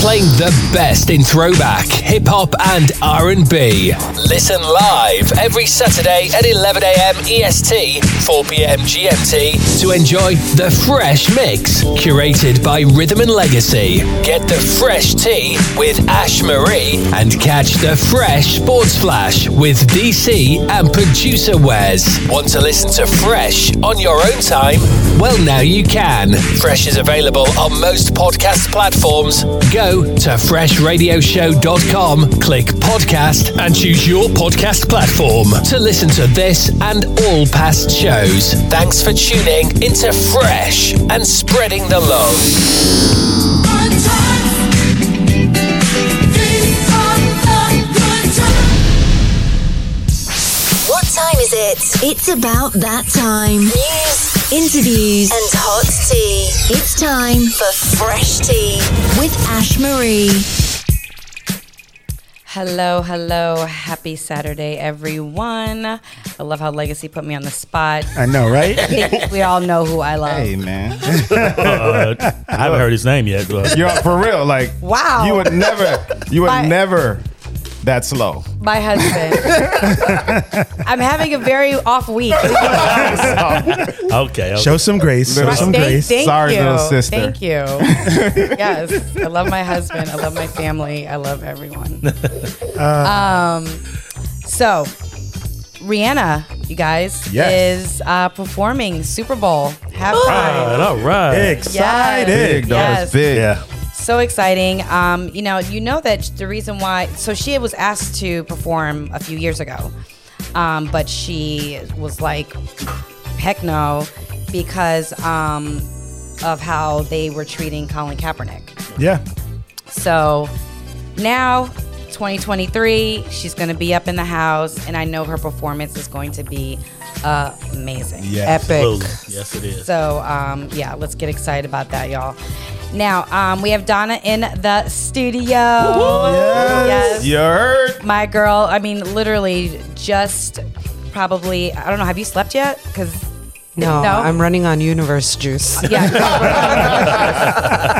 Playing the best in throwback, hip hop, and R&B. Listen live every Saturday at 11 a.m. EST, 4 p.m. GMT to enjoy the Fresh Mix, curated by Rhythm and Legacy. Get the fresh tea with Ash Marie and catch the fresh Sports Flash with DC and producer Wes. Want to listen to Fresh on your own time? Well, now you can. Fresh is available on most podcast platforms. Go to freshradioshow.com, click podcast, and choose your podcast platform to listen to this and all past shows. Thanks for tuning into Fresh and spreading the love. What it? It's about that time. News, interviews, and hot tea. It's time for Fresh Tea with Ash Marie. Hello, hello. Happy Saturday, everyone. I love how Legacy put me on the spot. I know, right? <laughs> I think we all know who I love. Hey, man. <laughs> Uh, I haven't heard his name yet. But. You're for real. Like, Wow. You would never, you would My- never that slow. My husband. <laughs> I'm having a very off week. <laughs> Okay. okay. Show some grace. Show some Thank, grace. thank Sorry, you. little sister. Thank you. <laughs> yes, I love my husband. I love my family. I love everyone. um, so Rihanna, you guys, Yes. is uh, performing Super Bowl halftime. All right. All right. Excited. Big, dog. Yes. It's big. Yeah. So exciting. Um, you know, you know that the reason why. So she was asked to perform a few years ago, um, but she was like, "Heck no," because um, of how they were treating Colin Kaepernick. Yeah. So now, 2023, she's going to be up in the house, and I know her performance is going to be amazing. Yes. Epic. Absolutely. Yes, it is. So um, yeah, let's get excited about that, y'all. Now um, we have Donna in the studio. Yes. You heard? My girl. I mean, literally, just probably. I don't know. Have you slept yet? Because No, No? I'm running on universe juice. <laughs> yeah, <laughs>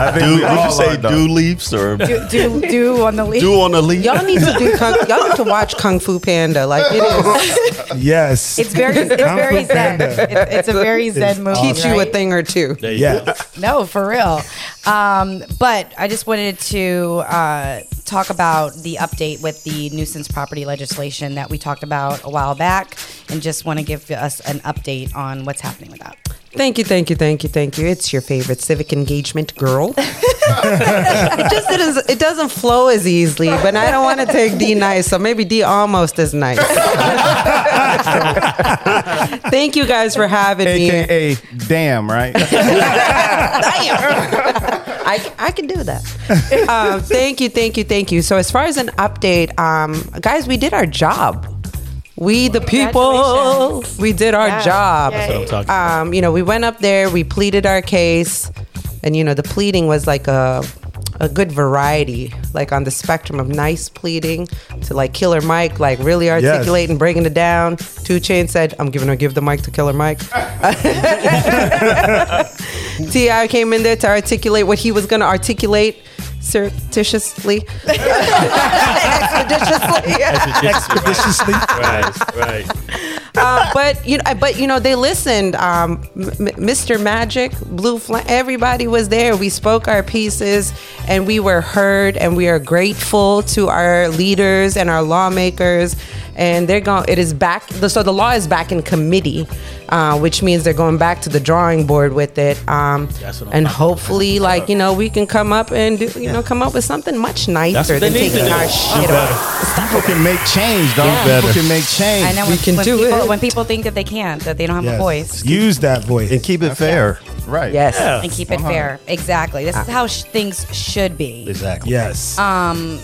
I think Do, we would all you say are, though. dew leaves or do, do do on the lead. dew on the leaf? Y'all need to do kung, y'all need to watch Kung Fu Panda. Like it is <laughs> Yes. It's very, it's Kung Fu very zen. Panda. It's, it's a very zen movie. teach you a right? thing or two. There you go. Yeah. No, for real. Um, but I just wanted to uh, talk about the update with the nuisance property legislation that we talked about a while back, and just want to give us an update on what's happening with that. Thank you, thank you, thank you, thank you. It's your favorite civic engagement girl. <laughs> it just it, is, it doesn't flow as easily, but I don't want to take D-Nice, so maybe D almost as nice. <laughs> Thank you guys for having me. AKA damn, right? <laughs> I, I can do that. um, thank you, thank you, thank you. So as far as an update, um, guys, we did our job. We the people, we did our Yeah. job. That's what I'm talking about. Um, you know, we went up there, we pleaded our case, and you know, the pleading was like a a good variety, like on the spectrum of nice pleading to like Killer Mike, like really articulating, breaking it down. 2 Chainz said, "I'm giving to give the mic to Killer Mike." <laughs> T.I. came in there to articulate what he was going to articulate. Surreptitiously, <laughs> expeditiously, Expeditiously. right, right. uh, but you know, but you know, they listened. Um, M- M- Mr. Magic, Blue Flame, everybody was there. We spoke our pieces, and we were heard, and we are grateful to our leaders and our lawmakers. And they're going. It is back. So the law is back in committee, uh, which means they're going back to the drawing board with it. Um, That's what I'm and talking hopefully, like you know, we can come up and do, you know come up with something much nicer than taking our shit better. off. People can make change, though. Yeah. People can make change. I know We when, can when do people, it. when people think that they can't, that they don't have Yes. a voice. Use that voice. and keep it fair. Right. Yes. Yeah. and keep it fair. Exactly. This is how sh- things should be. Exactly. Yes. Um,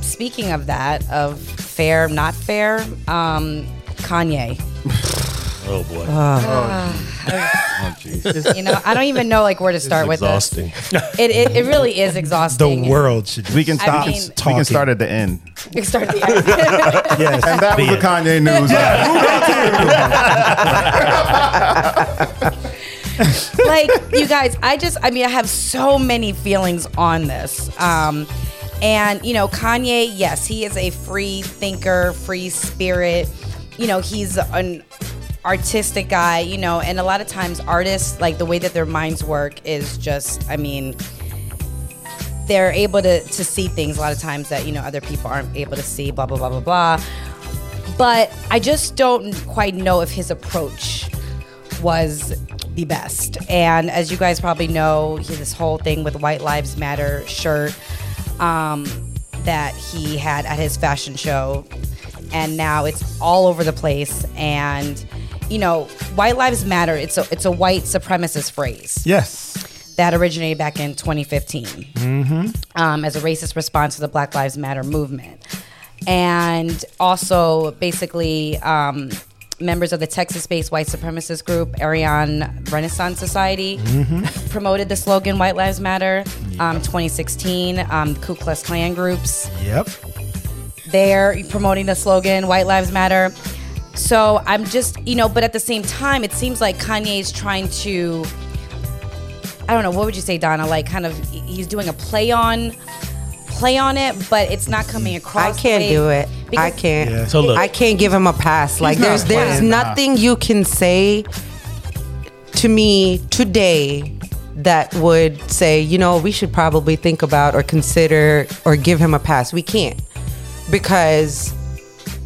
speaking of that, of fair, not fair, um, Kanye. Oh boy. Oh, jeez. You know, I don't even know like where to start with exhausting. It, it it really is exhausting. the world should. We can I stop. mean- we Talking. can start at the end. We can start at the end. <laughs> Yes. And that was the Kanye news. <laughs> like you guys i just i mean i have so many feelings on this um and you know kanye yes he is a free thinker free spirit you know he's an artistic guy you know and a lot of times artists like the way that their minds work is just i mean they're able to to see things a lot of times that you know other people aren't able to see blah blah blah blah blah but i just don't quite know if his approach was the best. And as you guys probably know, this whole thing with White Lives Matter shirt um, that he had at his fashion show, and now it's all over the place. And you know, White Lives Matter. It's a it's a white supremacist phrase Yes. that originated back in 2015 Mm-hmm. um, as a racist response to the Black Lives Matter movement. And also, basically, um, members of the Texas based white supremacist group, Aryan Renaissance Society, promoted the slogan White Lives Matter. Um, 2016, um, Ku Klux Klan groups, Yep. they're promoting the slogan White Lives Matter. So I'm just, you know, but at the same time, it seems like Kanye's trying to, I don't know, what would you say, Donna? Like, kind of, he's doing a play on, play on it, but it's not coming across. I can't do it. I can't. Yeah. So look- I can't give him a pass. Like not there's there's playing, nah. nothing you can say to me today that would say, you know, we should probably think about or consider or give him a pass. We can't because,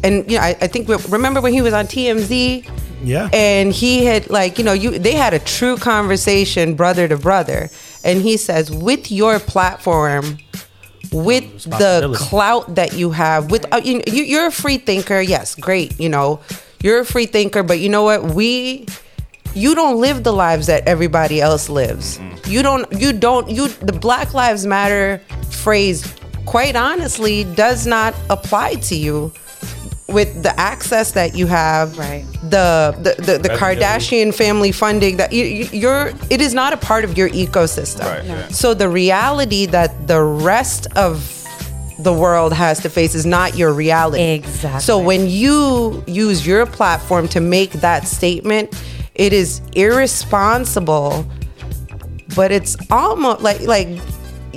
and you know, I, I think remember when he was on TMZ Yeah. and he had like you know you they had a true conversation brother to brother and he says with your platform with the clout that you have with uh, you, you you're a free thinker yes great you know. You're a free thinker but you know what? We you don't live the lives that everybody else lives. You don't you don't you the black lives matter phrase quite honestly does not apply to you with the access that you have Right. the the, the, the kardashian family funding that you, you- you're it is not a part of your ecosystem Right, yeah. so the reality that the rest of the world has to face is not your reality Exactly. so when you use your platform to make that statement it is irresponsible but it's almost like like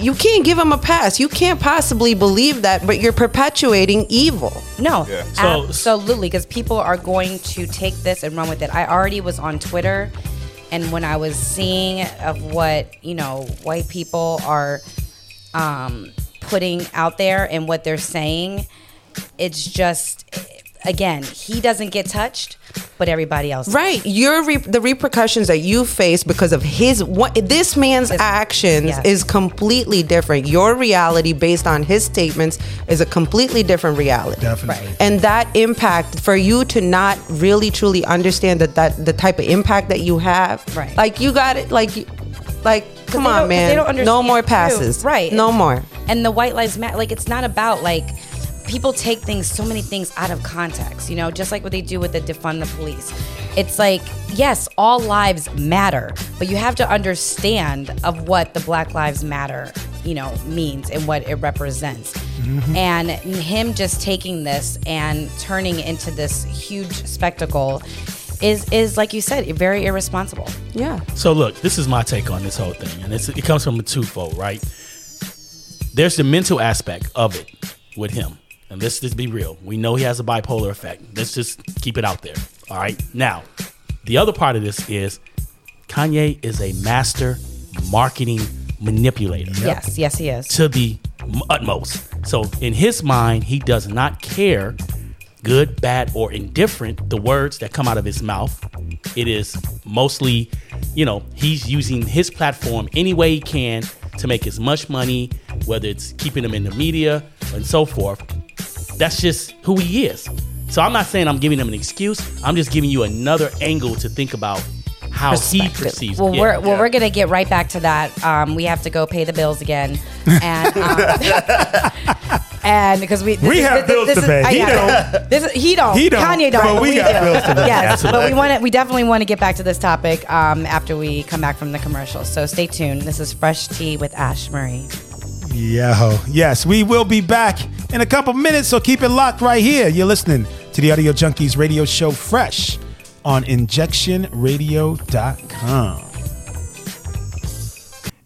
you can't give him a pass. You can't possibly believe that but you're perpetuating evil. No, So- absolutely, because people are going to take this and run with it. I already was on Twitter, and when I was seeing of what you know white people are um, putting out there and what they're saying, it's just again he doesn't get touched, but everybody else. Right, your re- the repercussions that you face because of his what this man's actions yes. is completely different. Your reality based on his statements is a completely different reality. Definitely. And that impact for you to not really truly understand that that the type of impact that you have, Right. Like you got it, like you- like come on, man, no understand more too. passes, Right. No more. And the White Lives Matter, like it's not about like people take things, so many things out of context, you know, just like what they do with the defund the police. It's like, yes, all lives matter, but you have to understand of what the Black Lives Matter, you know, means and what it represents. Mm-hmm. And him just taking this and turning into this huge spectacle is is like you said, very irresponsible. Yeah. So look, this is my take on this whole thing, and it's, it comes from a twofold, right? there's the mental aspect of it with him. And let's just be real. We know he has a bipolar effect. Let's just keep it out there. All right. Now, the other part of this is Kanye is a master marketing manipulator. Yes, yes, he is. To the utmost. So in his mind, he does not care, good, bad, or indifferent, the words that come out of his mouth. It is mostly, you know, he's using his platform any way he can to make as much money, whether it's keeping him in the media and so forth. That's just who he is. So I'm not saying I'm giving him an excuse. I'm just giving you another angle to think about how he Perspective. perceives. Well, yeah. we're well, we're gonna get right back to that. Um, we have to go pay the bills again, and um, <laughs> and because we this We is- have this- bills this to is- pay. I He know. don't. This is, he don't. He don't. Kanye don't. But we got do. bills to pay. Yes, but we want to. We definitely want to get back to this topic um, after we come back from the commercial. So stay tuned. This is Fresh Tea with Ash Marie. Yo, yes, we will be back in a couple minutes, so keep it locked right here. You're listening to the Audio Junkies radio show Fresh on injectionradio.com.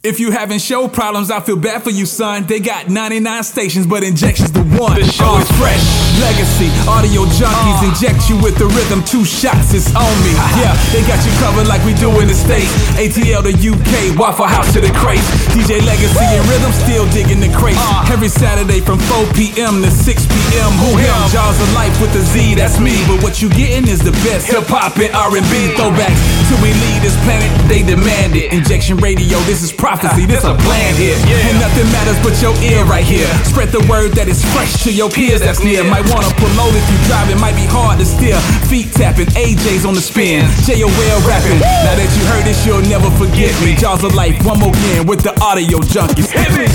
If you having show problems, I feel bad for you, son. They got 99 stations, but injection's the one. The show is fresh. Legacy, audio junkies ah. inject you with the rhythm. Two shots, it's on me. Ah. Yeah, they got you covered like we do in the States. ATL to UK, Waffle House to the crate. DJ Legacy and Rhythm still digging the crates. Ah. Every Saturday from 4 p.m. to 6 p.m. Who him? Jaws of Life with the Z, that's me. But what you getting is the best hip hop and R&B throwbacks. Till we leave this planet, they demand it. Injection Radio, this is prophecy, this a plan here. And nothing matters but your ear right here. Spread the word that is fresh to your peers that's near. Might wanna promote if you drive, it might be hard to steer. Feet tapping, AJ's on the spin. JOL rapping. Now that you heard this, you'll never forget me. Jaws of Life, one more again with the audio junkies. Hit me!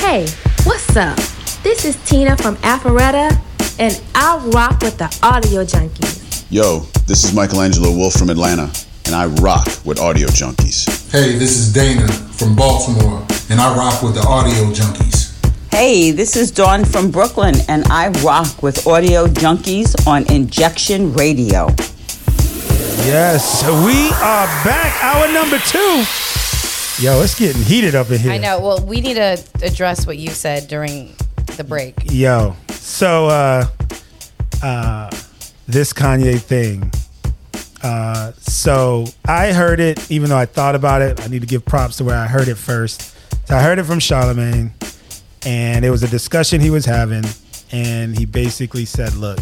Hey, what's up? This is Tina from Alpharetta, and I rock with the Audio Junkies. Yo, this is Michelangelo Wolf from Atlanta, and I rock with Audio Junkies. Hey, this is Dana from Baltimore, and I rock with the Audio Junkies. Hey, this is Dawn from Brooklyn, and I rock with Audio Junkies on Injection Radio. Yes, we are back. Hour number two. Yo, it's getting heated up in here. I know. Well, we need to address what you said during the break. Yo, so uh, uh, this Kanye thing. Uh, so I heard it, even though I thought about it. I need to give props to where I heard it first. So I heard it from Charlemagne, and it was a discussion he was having, and he basically said, "Look,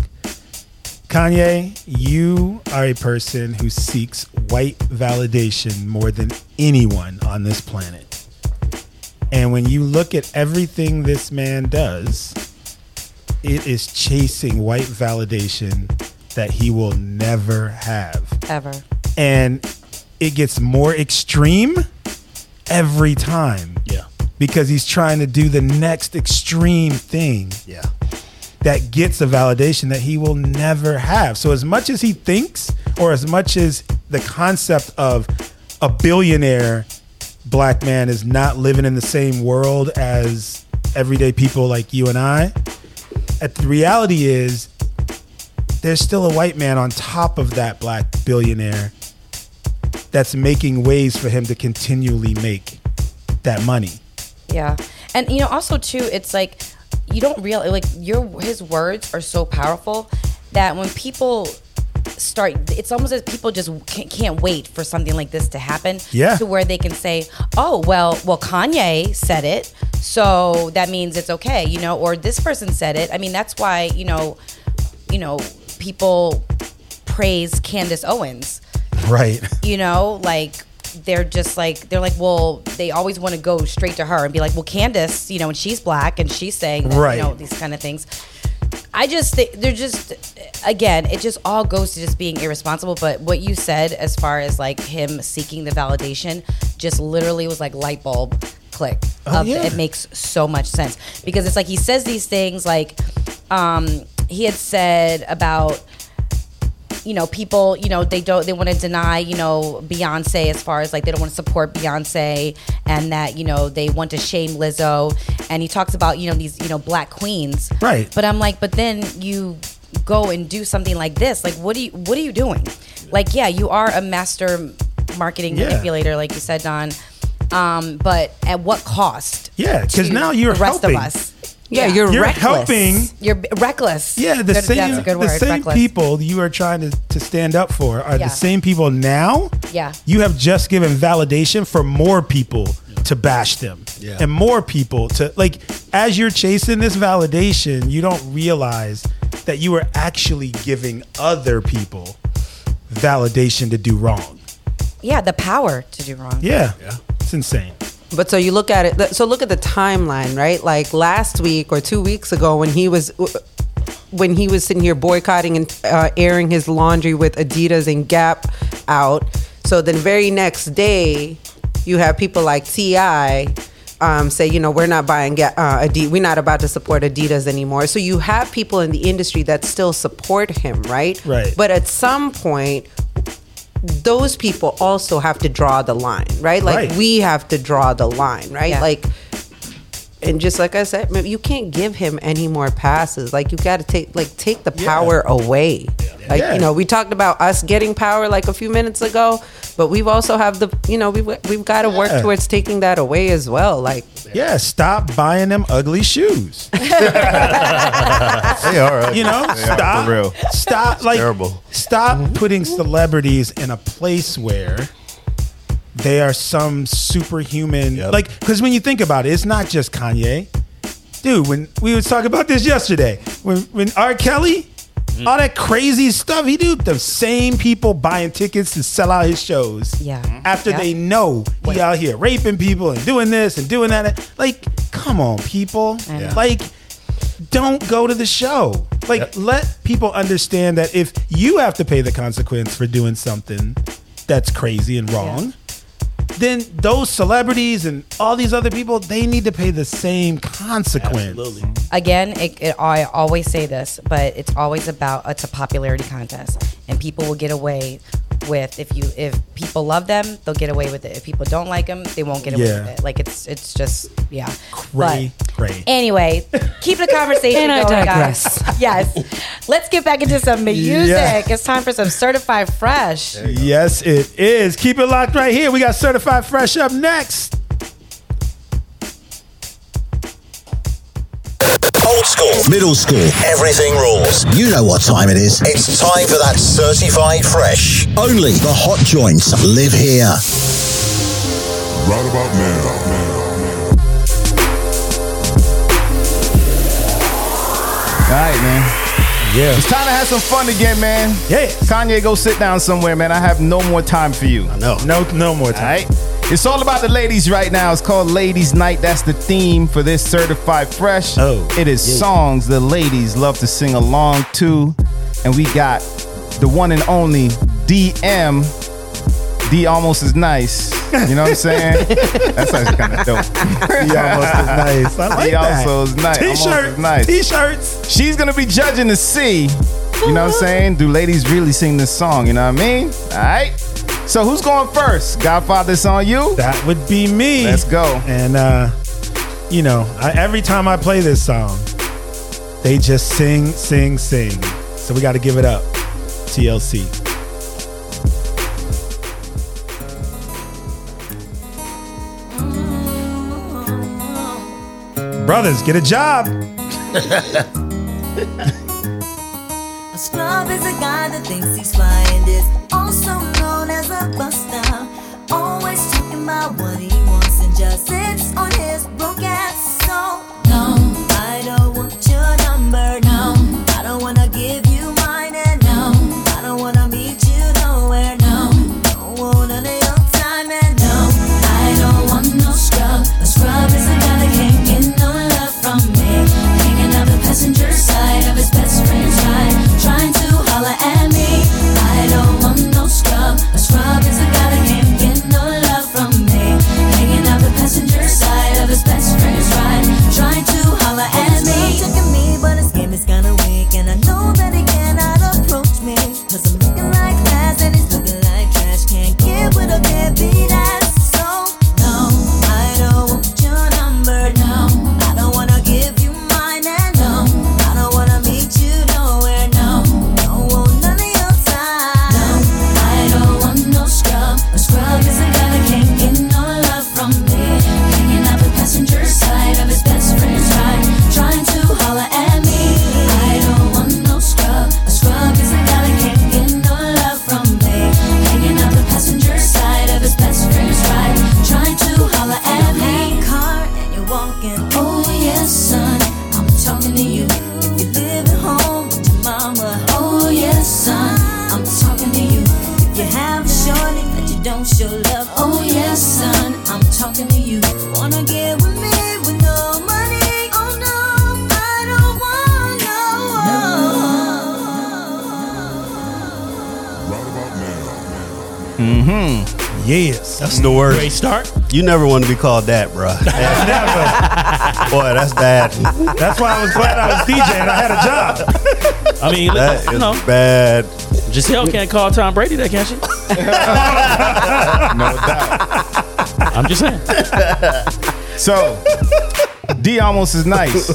Kanye, you are a person who seeks white validation more than anyone on this planet." And when you look at everything this man does, it is chasing white validation that he will never have. Ever. And it gets more extreme every time. Yeah. Because he's trying to do the next extreme thing. Yeah. That gets a validation that he will never have. So as much as he thinks, or as much as the concept of a billionaire black man is not living in the same world as everyday people like you and I, at the reality is there's still a white man on top of that black billionaire that's making ways for him to continually make that money. Yeah, and you know, also too, it's like you don't real like your his words are so powerful that when people start, it's almost as people just can't, can't wait for something like this to happen. Yeah. to where they can say, "Oh, well, well, Kanye said it, so that means it's okay," you know, or this person said it. I mean, that's why you know, you know, people praise Candace Owens Right. you know like they're just like they're like well they always want to go straight to her and be like well candace you know and she's black and she's saying that, Right. you know these kind of things i just think they're just again it just all goes to just being irresponsible but what you said as far as like him seeking the validation just literally was like light bulb click Oh, yeah. it makes so much sense because it's like he says these things like um he had said about you know, people, you know, they don't, they want to deny, you know, Beyonce as far as like they don't want to support Beyonce and that, you know, they want to shame Lizzo. And he talks about, you know, these, you know, black queens. Right. But I'm like, but then you go and do something like this. Like, what are you, what are you doing? Like, yeah, you are a master marketing Yeah. manipulator, like you said, Don. Um, but at what cost? Yeah, because now you're the rest helping. of us. Yeah, you're You're reckless. helping. You're b- reckless. Yeah, the Good- same That's a good the word. same reckless. people you are trying to, to stand up for are Yeah. the same people now. Yeah. You have just given validation for more people to bash them. Yeah. And more people to like as you're chasing this validation, you don't realize that you are actually giving other people validation to do wrong. Yeah, the power to do wrong. Yeah, yeah. It's insane. But so you look at it. So look at the timeline, right? Like last week or two weeks ago, when he was when he was sitting here boycotting and uh, airing his laundry with Adidas and Gap out. So then, very next day, you have people like Ti. Um, say you know we're not buying uh, Adidas, we're not about to support Adidas anymore. So you have people in the industry that still support him, right? Right. But at some point, those people also have to draw the line, right? Like Right. we have to draw the line, right? Yeah. Like, and just like I said, you can't give him any more passes. Like you got to take, like, take the power away. Like Yeah. you know, we talked about us getting power like a few minutes ago, but we've also have the, you know, we've we've got to work towards taking that away as well. Like, Yeah, stop buying them ugly shoes. <laughs> They are. You know, They are, stop. for real. Stop. Like, terrible. stop mm-hmm. putting celebrities in a place where they are some superhuman. Like, because when you think about it, it's not just Kanye. Dude, when we was talking about this yesterday, when when R. Kelly, mm. all that crazy stuff he do, the same people buying tickets to sell out his shows. Yeah. Mm-hmm. After Yeah. they know he out here raping people and doing this and doing that. Like, come on, people. know. Like, don't go to the show. Like, let people understand that if you have to pay the consequence for doing something that's crazy and wrong, then those celebrities and all these other people, they need to pay the same consequence. Absolutely. Again, it, it, I always say this, but it's always about it's a popularity contest, and people will get away with if you if people love them, they'll get away with it. If people don't like them, they won't get away Yeah. with it. Like it's it's just yeah. Cray, cray. Anyway, keep the <laughs> conversation And I going, digress. guys. <laughs> Yes, let's get back into some music. Yeah. It's time for some certified fresh. Yes, it is. Keep it locked right here. We got Certified Fresh up next. School, middle school, everything rules. You know what time it is. It's time for that certified fresh. Only the hot joints live here. Right about now. All right, man. Yeah. It's time to have some fun again, man. Yeah. Kanye, go sit down somewhere, man. I have no more time for you. No. No, no more All time. right. It's all about the ladies right now. It's called Ladies Night. That's the theme for this certified fresh. Oh, it is yeah. songs the ladies love to sing along to, and we got the one and only DM. D almost is nice. You know what I'm saying? <laughs> That's actually kind of dope. He almost is nice. I like He that. also is nice. Almost T-shirt, is nice. T-shirts. She's gonna be judging to see, you know what I'm saying? Do ladies really sing this song? You know what I mean? All right. So who's going first? Godfather, it's on you. That would be me. Let's go. And uh, you know, I, every time I play this song, they just sing, sing, sing. So we got to give it up. TLC. Brothers, get a job. <laughs> A scrub is a guy that thinks he's fly and is also known as a buster. Always talking about what he wants and just sits on the worst. Great start. You never want to be called that, bro. <laughs> Boy, that's bad. That's why I was glad I was DJ and I had a job. <laughs> I mean, That you is know, bad. Gisele can't call Tom Brady that, can she? <laughs> no doubt. I'm just saying. So, D almost is nice.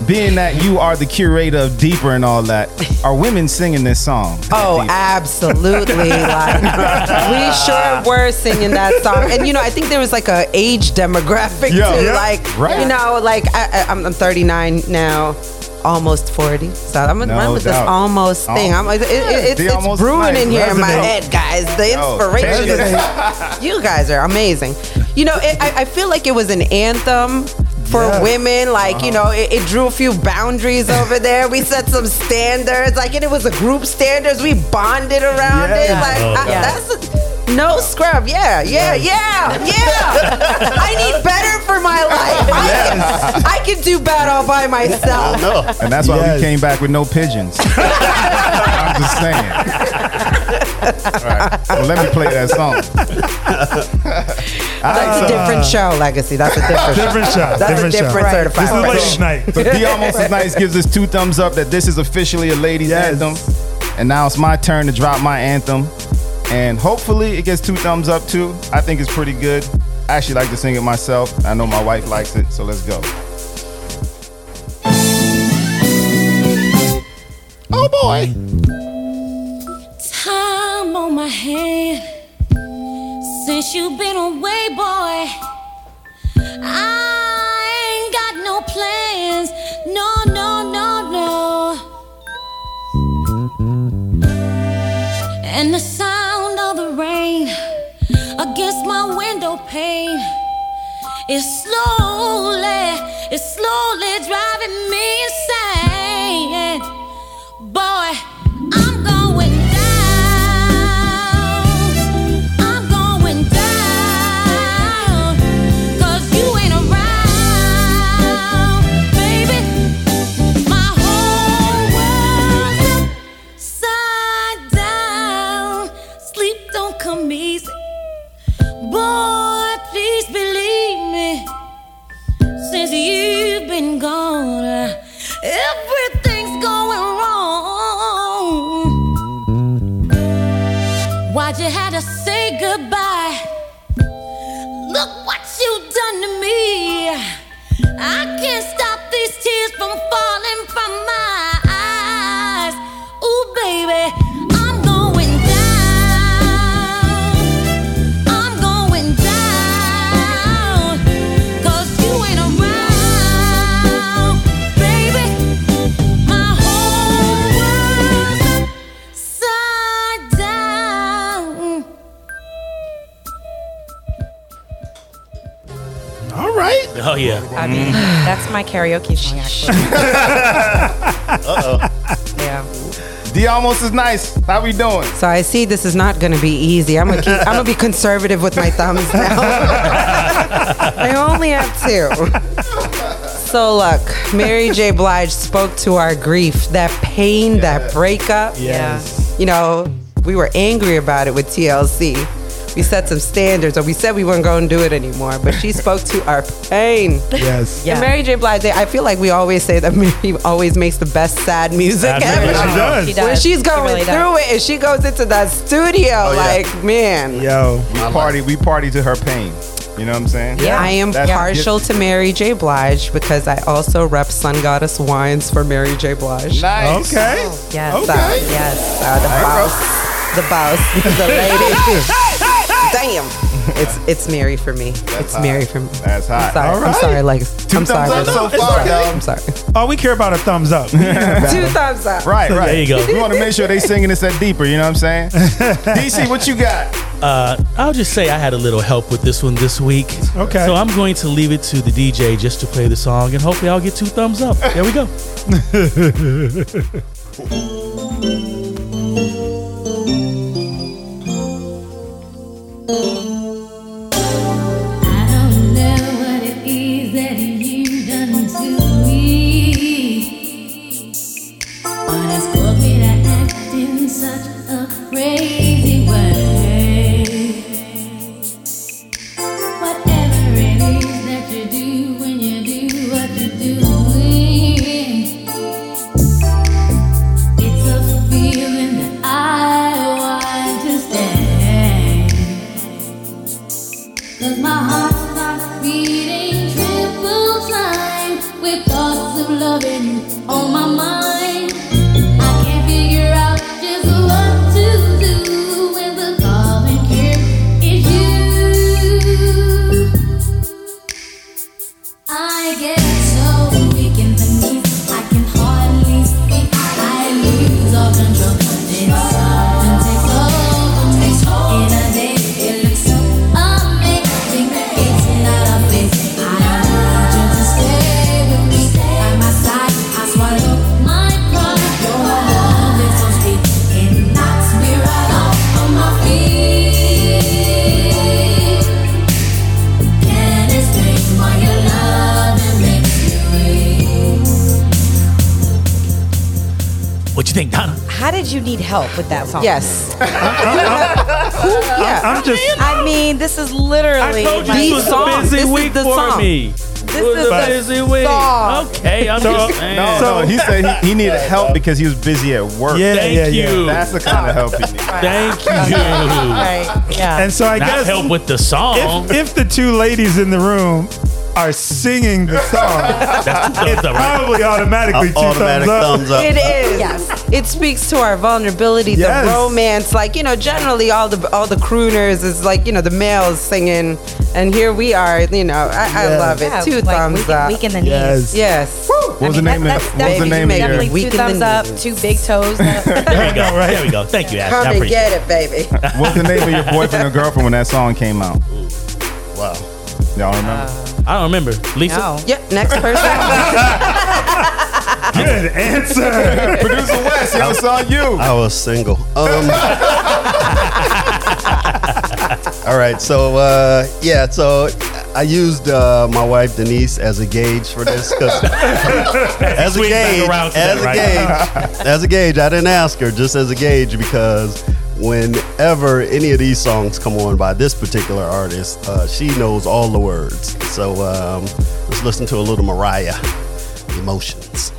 <laughs> Being that you are the curator of Deeper and all that, are women singing this song? Oh, absolutely! <laughs> Like we sure were singing that song, and you know, I think there was like a age demographic Yeah. too. Yeah. Like, Right. you know, like I, I, I'm, I'm 39 now, almost 40. So I'm, No I'm with this almost thing. Oh. I'm like, it, it, it's, it's almost brewing in nice. here in my head, guys. The inspiration. resonate. <laughs> you guys are amazing. You know, it, I, I feel like it was an anthem. For Yeah. women, like you know, it, it drew a few boundaries over there. We set some standards, like, and it was a group standards. We bonded around it. Yeah. Like, Oh, I, God. that's a, no scrub. Yeah, yeah, yeah, yeah. I need better for my life. I, can, I can do bad all by myself. And that's why Yes. we came back with no pigeons. <laughs> I'm just saying. All right. Well, let me play that song. That's a ah. different show, Legacy. That's a different, Different show. That's different a different show. certified. This is fresh. ladies' night. So D almost as nice gives us two thumbs up that this is officially a ladies Yes. anthem. And now it's my turn to drop my anthem. And hopefully it gets two thumbs up too. I think it's pretty good. I actually like to sing it myself. I know my wife likes it, so let's go. Oh boy. My hand since you've been away, boy. I ain't got no plans. No, no, no, no. And the sound of the rain against my window pane is slowly, it's slowly driving me insane. Tears from falling Oh yeah. Mean, mm. that's my karaoke song, actually. <laughs> Uh-oh. Yeah. D almost is nice. How we doing? So I see this is not going to be easy. I'm gonna keep, I'm gonna be conservative with my thumbs now. <laughs> I only have two. So look, Mary J. Blige spoke to our grief, that pain, that breakup. Yes. You know, we were angry about it with TLC. We set some standards, or we said we weren't going to do it anymore. But she spoke to our pain. Yes. Yeah. And Mary J. Blige, I feel like we always say that <laughs> Mary always makes the best sad music That's ever. she does. She does. When she's She going really does. through it and she goes into that studio, yeah. like, man. Yo. We party, we party to her pain. You know what I'm saying? Yeah. I am That's- partial to Mary J. Blige because I also rep Sun Goddess wines for Mary J. Blige. Nice. Okay. Yes. Okay. So, yes, uh, the boss, the boss, <laughs> the lady. <laughs> Damn, it's it's Mary for me. it's hot. Mary for me. That's hot. I'm sorry. All I'm right. sorry, like I'm thumbs sorry. up brother. so far, sorry. though. I'm sorry. All we care about a thumbs up. <laughs> Two thumbs up. Right, right. There you go. We want to make sure they singing this at deeper. You know what I'm saying? <laughs> DC, what you got? Uh, I'll just say I had a little help with this one this week. Okay. So I'm going to leave it to the DJ just to play the song, and hopefully I'll get two thumbs up. There we go. <laughs> help with that song? Yes. <laughs> yeah. I'm just. I mean, this is literally I told you my this song. busy This is week the for song. me. This is a the busy week. song. Okay, I'm So- just saying. No, no, he said he, he needed help because he was busy at work. Yeah, Thank yeah, yeah. you. That's the kind of help he needs. Thank you. Right. Yeah. And so I Not guess help with the song. if, if the two ladies in the room are singing the song, That's it's up, right? probably automatically uh, two Automatic thumbs up. thumbs up. It is. Yes. It speaks to our vulnerability, Yes. the romance. Like you know, generally all the all the crooners is like you know the males singing, and here we are. You know, I, I love it. Yeah, Two like thumbs weak, up. weak in the knees. Yes. Yes. What was the name that- of that's what was the name of your Definitely Weak two in the thumbs up, knees. two big toes. <laughs> up. There we go. Right. There we go. Thank you, Ash. Come I and appreciate get it, baby. What's the name of your boyfriend or girlfriend when that song came out? Wow. Y'all remember? it. I don't remember. Lisa? No. Yep. Next person. <laughs> Good answer. Producer West, yo, it's on you. I was single. Um, <laughs> all right, so uh, yeah, so I used uh, my wife Denise as a gauge for this because <laughs> as a gauge, as that, a gauge, as a gauge. I didn't ask her, just as a gauge because whenever any of these songs come on by this particular artist, uh, she knows all the words. So um, let's listen to a little Mariah, Emotions.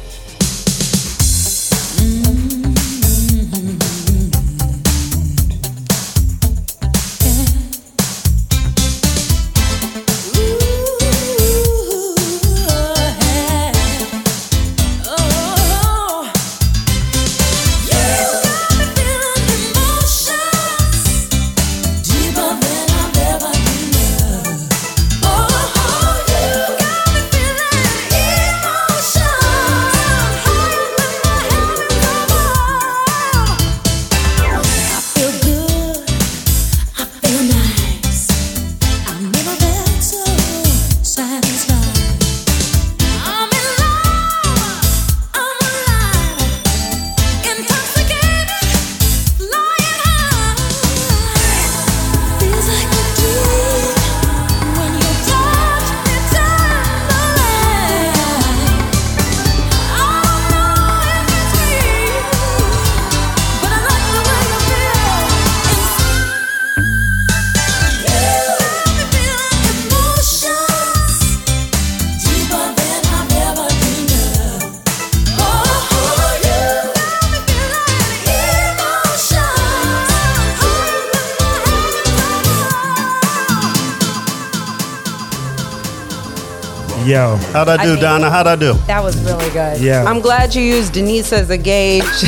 How'd I do, I Donna? How'd I do? That was really good. Yeah. I'm glad you used Denise as a gauge <laughs>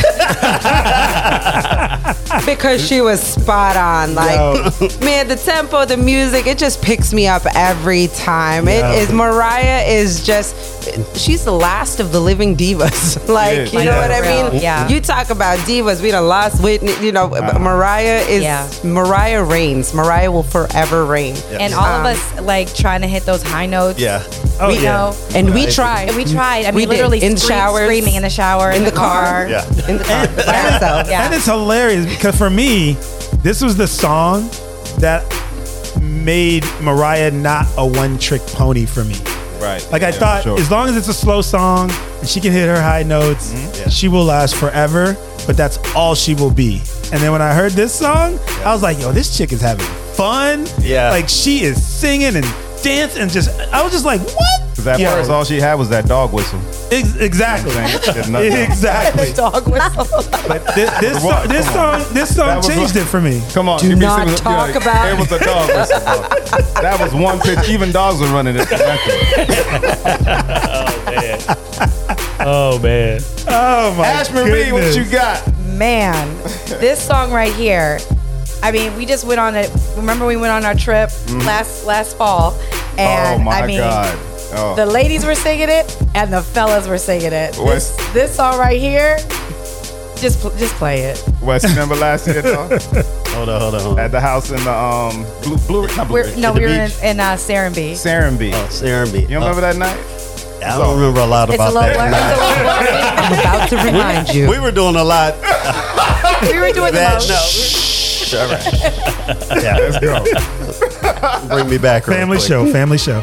because she was spot on. Like, man, the tempo, the music, it just picks me up every time. Yeah. It is Mariah is just she's the last of the living divas. <laughs> like, is. you know Yeah. what I mean? yeah. You talk about divas, we done lost Whitney. You know, but Mariah is Yeah. Mariah reigns. Mariah will forever reign. And all Um, of us like trying to hit those high notes. Yeah. Oh, we yeah. know. And we tried. And we tried. I mean, We literally In scream- showers, screaming in the shower, in the car. Yeah. <laughs> In the car. <laughs> by herself. Yeah. And it's hilarious because for me, this was the song that made Mariah not a one trick pony for me. Right. Like I Yeah, thought, sure. as long as it's a slow song and she can hit her high notes, Mm-hmm. she will last forever. But that's all she will be. And then when I heard this song, I was like, "Yo, this chick is having fun. Yeah. like she is singing and dancing and just." I was just like, "What?" Because at Yo. first, all she had was that dog whistle. Ex- exactly. You know what I'm saying? There's nothing else. exactly. <laughs> Dog whistle. But this, this, What? song, this song, this That song changed what- it for me. Come on, Do give me not some- you talk know, about- It was a dog whistle. bro. that was one pitch. Even dogs were running it. Oh man. Oh man. Oh my Ash Marie, what you got? Man, this song right here. I mean, we just went on it. Remember, we went on our trip last last fall, and oh my I mean, God. Oh. the ladies were singing it and the fellas were singing it. This, this song right here, just pl- just play it. Wes, remember last year, though? <laughs> Hold on, hold on, hold on. At the house in the um blue, blue not blue We're, no, we were in, beach. in uh, Serenbe. Serenbe. Oh, Serenbe. You remember that night? I don't remember a lot It's a about that. blur- it's <laughs> I'm about to remind you. We were doing a lot. <laughs> we were doing the That, most. no. All right. Yeah, Let's go. bring me back. real Family quick. show, family show.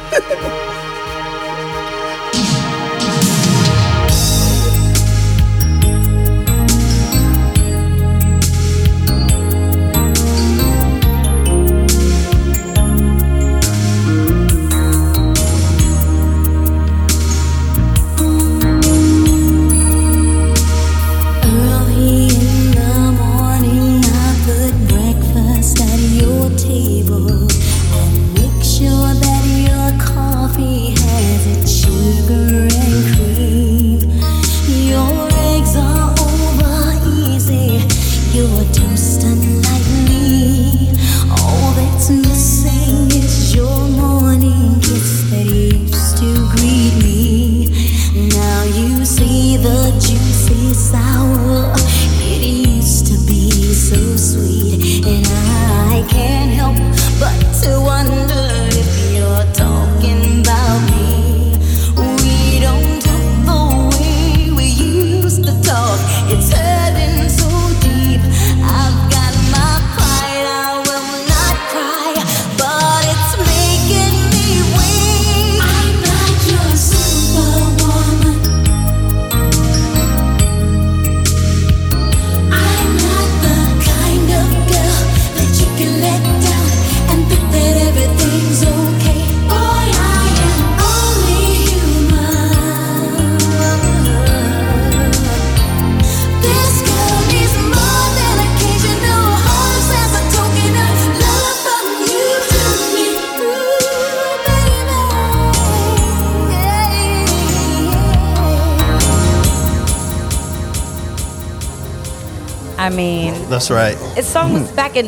That's right. this song was hmm. back in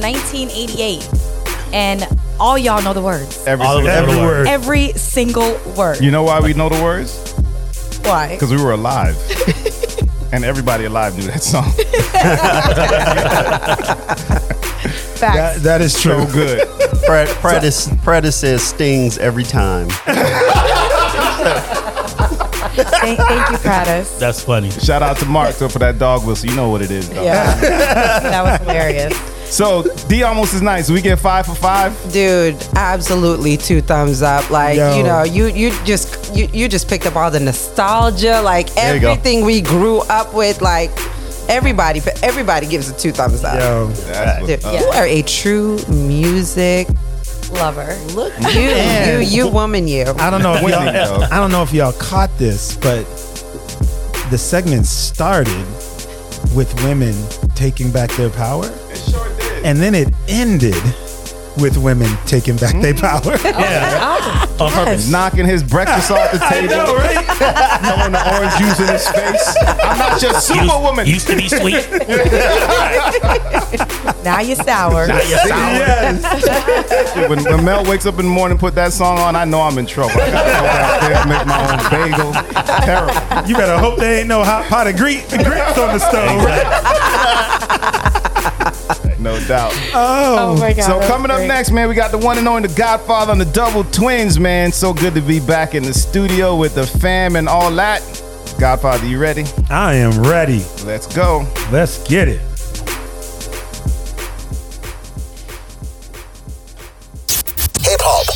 1988, and all y'all know the words. Every All of single every word. word. Every single word. You know why we know the words? Why? Because we were alive. <laughs> and everybody alive knew that song. <laughs> Facts. That, that is true. So good. <laughs> Pred, Predis, Predis says stings every time. Thank, thank you, Prattis. <laughs> That's funny. Shout out to Mark though, for that dog whistle. You know what it is, though. Yeah, <laughs> that was hilarious. So D almost is nice. We get five for five. Dude, absolutely two thumbs up. Like Yo. you know, you you just you, you just picked up all the nostalgia, like There everything we grew up with. Like everybody, everybody gives it two thumbs up. Yo, That's Dude, what's up. you are a true music. Lover. Look, you, you, you, woman, you. I don't know if y'all. I don't know if y'all caught this, but the segment started with women taking back their power, It sure did. and then it ended with women taking back their Mm. power. <laughs> On purpose. Knocking his breakfast off the <laughs> I table. know, right? <laughs> Throwing the orange juice in his face. I'm not your superwoman. Used to be sweet. Now you're sour. yes. when, when Mel wakes up in the morning, put that song on, I know I'm in trouble. I gotta go downstairs, make my own bagel. Terrible. You better hope there ain't no hot pot of gre- grits on the stove. No doubt. <laughs> Oh. oh my god. So coming up great. next, man, we got the one and only The Godfather and the Double Twins, man. So good to be back in the studio with the fam and all that. Godfather, you ready? I am ready. Let's go. Let's get it.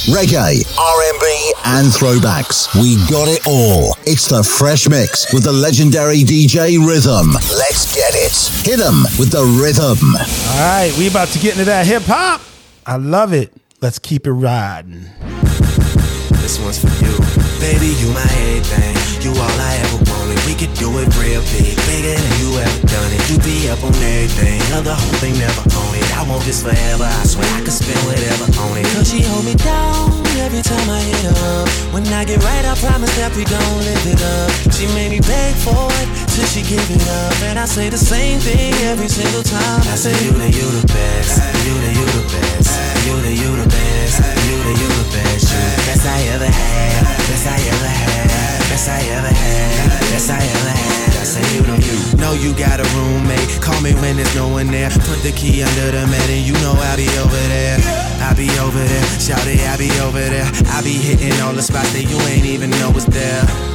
Reggae, R&B, and throwbacks. We got it all. It's the Fresh Mix with the legendary DJ Rhythm. Let's get it. Hit 'em with the rhythm. All right, we about to get into that hip hop. I love it. Let's keep it riding. This one's for you. Baby, you my everything. You all I ever wanted. We could do it real big. Bigger than you ever done it. You be up on everything. Other whole thing never own it. I want this forever. I swear I could spend whatever on it. Cause she hold me down every time I hit up. When I get right, I promise that we gon' live it up. She made me beg for it till she give it up. And I say the same thing every single time. I say, You the, you the best. You the, you the best. You the, you the best. You the, you the best. You the best I ever had. Best I ever had. Best I ever had. Best I ever had. I you the you. Know you got a roommate. Call me when there's no one there. Put the key under the mat and you know I'll be over there. I'll be over there. Shout it, I'll be over there. I'll be hitting all the spots that you ain't even know was there.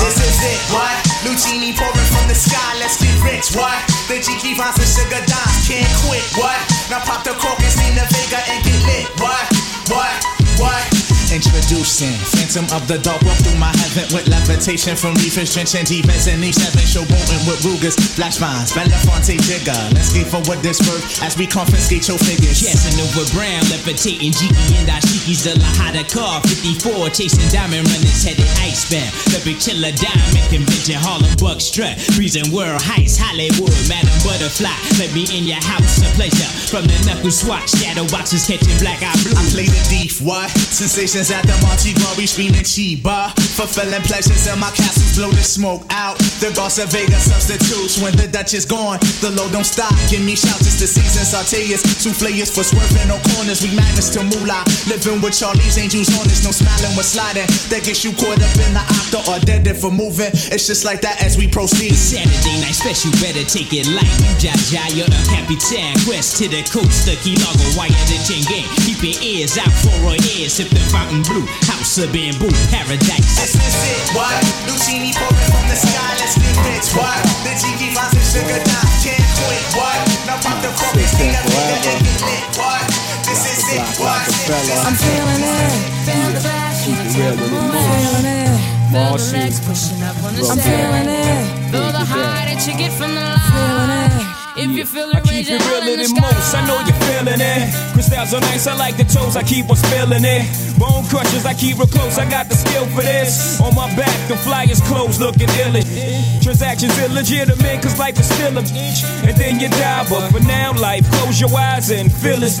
This is it, what? Pouring from the sky, let's get rich, what? The sugar can't quit, what? Now pop the cork and sing the Vega and get lit, what? What? What? Introducing Phantom of the Dark Walk through my heaven with levitation from reefers drenching defense and E7 showboating with Rugers, flash mines, Belafonte Jigger. Let's get forward this work as we confiscate your figures. Casanova Brown, levitating Jiki and Ashiki's the Lahada car 54, chasing diamond runners headed icebound. The big chiller diamond convention, Harlem Buck strut, breezing world heights, Hollywood, Madam Butterfly. Let me in your house, a pleasure. From the knuckle swatch, shadow boxes catching black eye blue. I play the thief, what? Sensations at the Monte Glory screaming Chiba. Fulfilling pleasures in my castles, blow the smoke out. The Goss of substitutes when the Dutch is gone. The load don't stop, give me shouts, it's the season. Sauteas, souffleurs for swerving, no corners. We magnets to moolah. Living with Charlie's angels on this, no smiling, we're sliding. That gets you caught up in the octa or dead if for moving. It's just like that as we proceed. Saturday night special, better take it light. Jaja, you're a capitan. Quest to the coast, the key logo, wire the chain gang. Keep your ears out for our ears, sip the fountain blue. House of bamboo, paradise. This is it, what? Lucini pouring from the sky, let's get rich, what? The Jiki finds the sugar dimes, can't quit, what? Now pop the sing the Vega and get lit, what? This is it, what? I'm feeling it. Feel the passion. I'm feeling it. Feel the legs pushing up on the I'm feeling it. Feel the high that you get from the line. If you feel it keep it realer than most, I know you're feeling it. Crystals are nice, I like the toes, I keep on spilling it. Bone crushers, I keep real close, I got the skill for this. On my back, the flyers closed, looking ill. Transactions illegitimate, cause life is still a bitch. And then you die, but for now, life, close your eyes and feel it.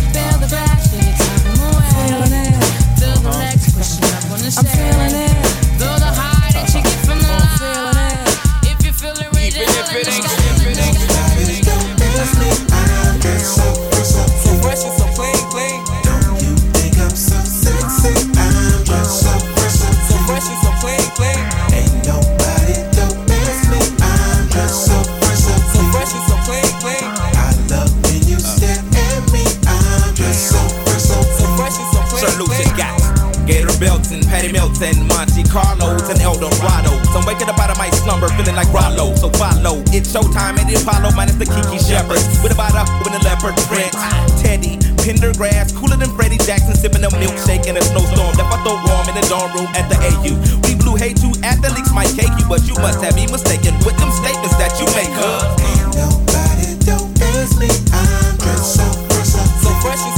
I'm feeling it. Number, feeling like Rollo. So follow. It's showtime at the Apollo minus the Kiki uh-huh. Shepard. With a bottle with a leopard print. Teddy, Pendergrass, cooler than Freddie Jackson, sipping a milkshake in a snowstorm. That my throat warm in the dorm room at the AU. We blew hay to athletes might cake you, but you must have me mistaken with them statements that you make, huh? Nobody don't ask me. I'm dressed so fresh, so fresh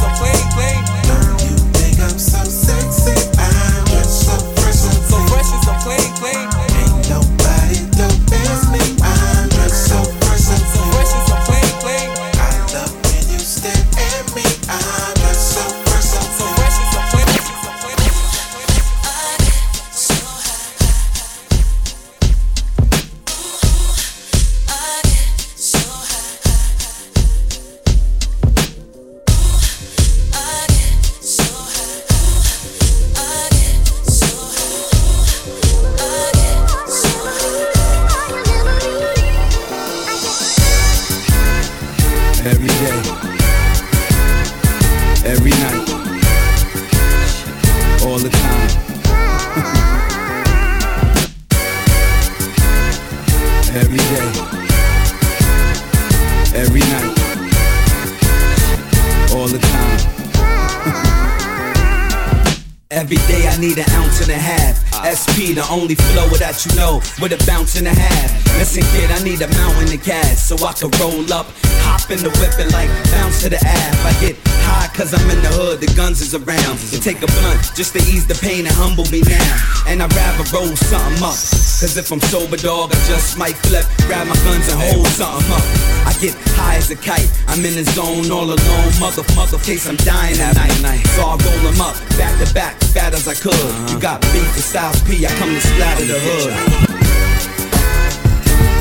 only flow that you know, with a bounce and a half. Listen, kid, I need a mountain of gas so I can roll up, hop in the whip and like bounce to the ab. I get high cause I'm in the hood, the guns is around. To take a blunt just to ease the pain and humble me now. And I'd rather roll something up. Cause if I'm sober, dog, I just might flip, grab my guns and hold something up. I get high as a kite, I'm in the zone all alone. Mother, mother, case I'm dying at night. So I roll them up, back to back, fat as I could. You got beef for South P, I come to splatter the hood.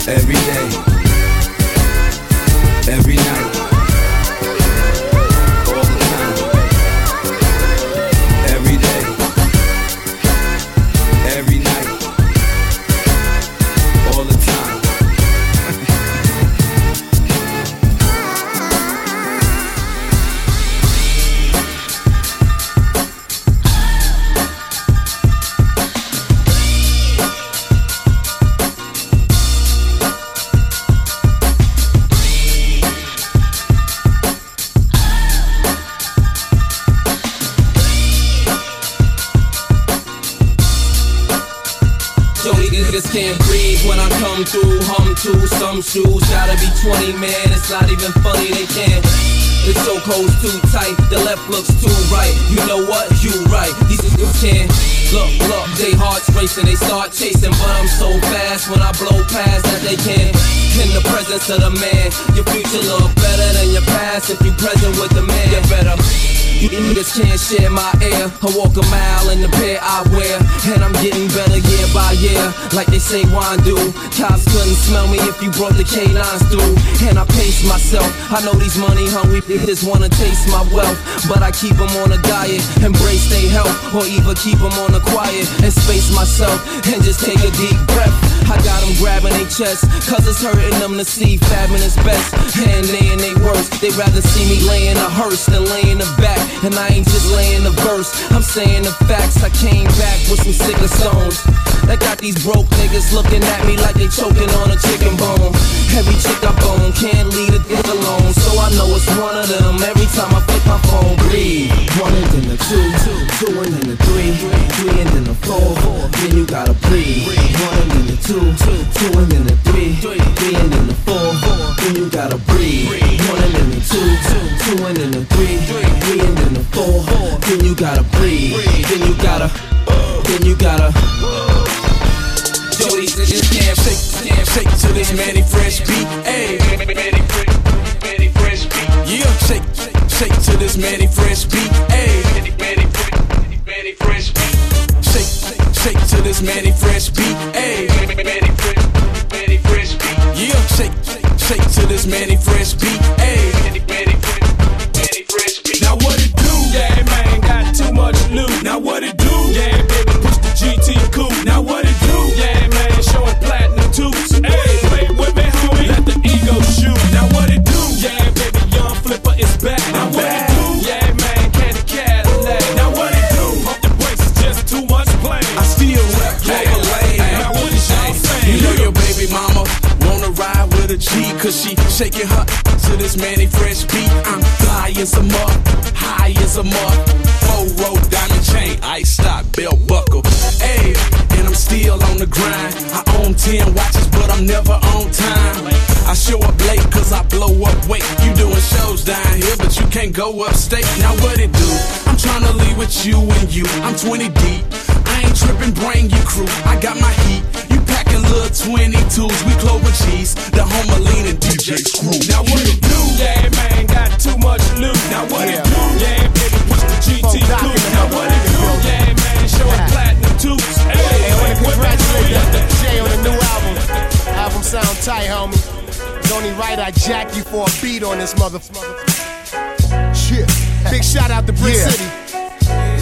Every day, every night, to some shoes, gotta be 20, man. It's not even funny, they can't. The chokehold's too tight, the left looks too right. You know what? You right. These niggas can't. Look, look, they hearts racing, they start chasing, but I'm so fast when I blow past that they can't. In the presence of the man, your future look better than your past if you present with the man. You better. Niggas can't share my air. I walk a mile in the pair I wear. And I'm getting better year by year. Like they say wine do. Cops couldn't smell me if you brought the canines through. And I pace myself. I know these money hungry bitches wanna taste my wealth. But I keep them on a diet. Embrace their health. Or even keep them on the quiet. And space myself. And just take a deep breath. I got them grabbing their chest. Cause it's hurting them to see fabbing is best. And they and they worst. They rather see me laying a hearse than laying the back. And I ain't just laying the verse, I'm saying the facts. I came back with some sicker stones. That got these broke niggas looking at me like they choking on a chicken bone. Every chick I bone can't leave a dick alone. So I know it's one of them every time I flip my phone. Breathe. One and then the two, two, two and then the three, three and then the four, four. Then you gotta breathe. One and then the two, two, two and then the three, three and then the four, four. Then you gotta breathe. One and then the two, two, two and then the three, three and then the four. Then you gotta breathe. Then you gotta. Then you gotta. Jody just can't shake, can't shake to this Mannie Fresh beat. Ayy, Mannie Mannie Fresh beat. Yeah, shake, shake to this Mannie Fresh beat. Ayy, Mannie Mannie Fresh beat. Shake, shake to this Mannie Fresh beat. Ayy, Manny Manny to this Mannie Fresh beat. Ayy, go upstate. Now what it do? I'm trying to leave with you and you. I'm 20 deep. Out to Brick Yeah. City.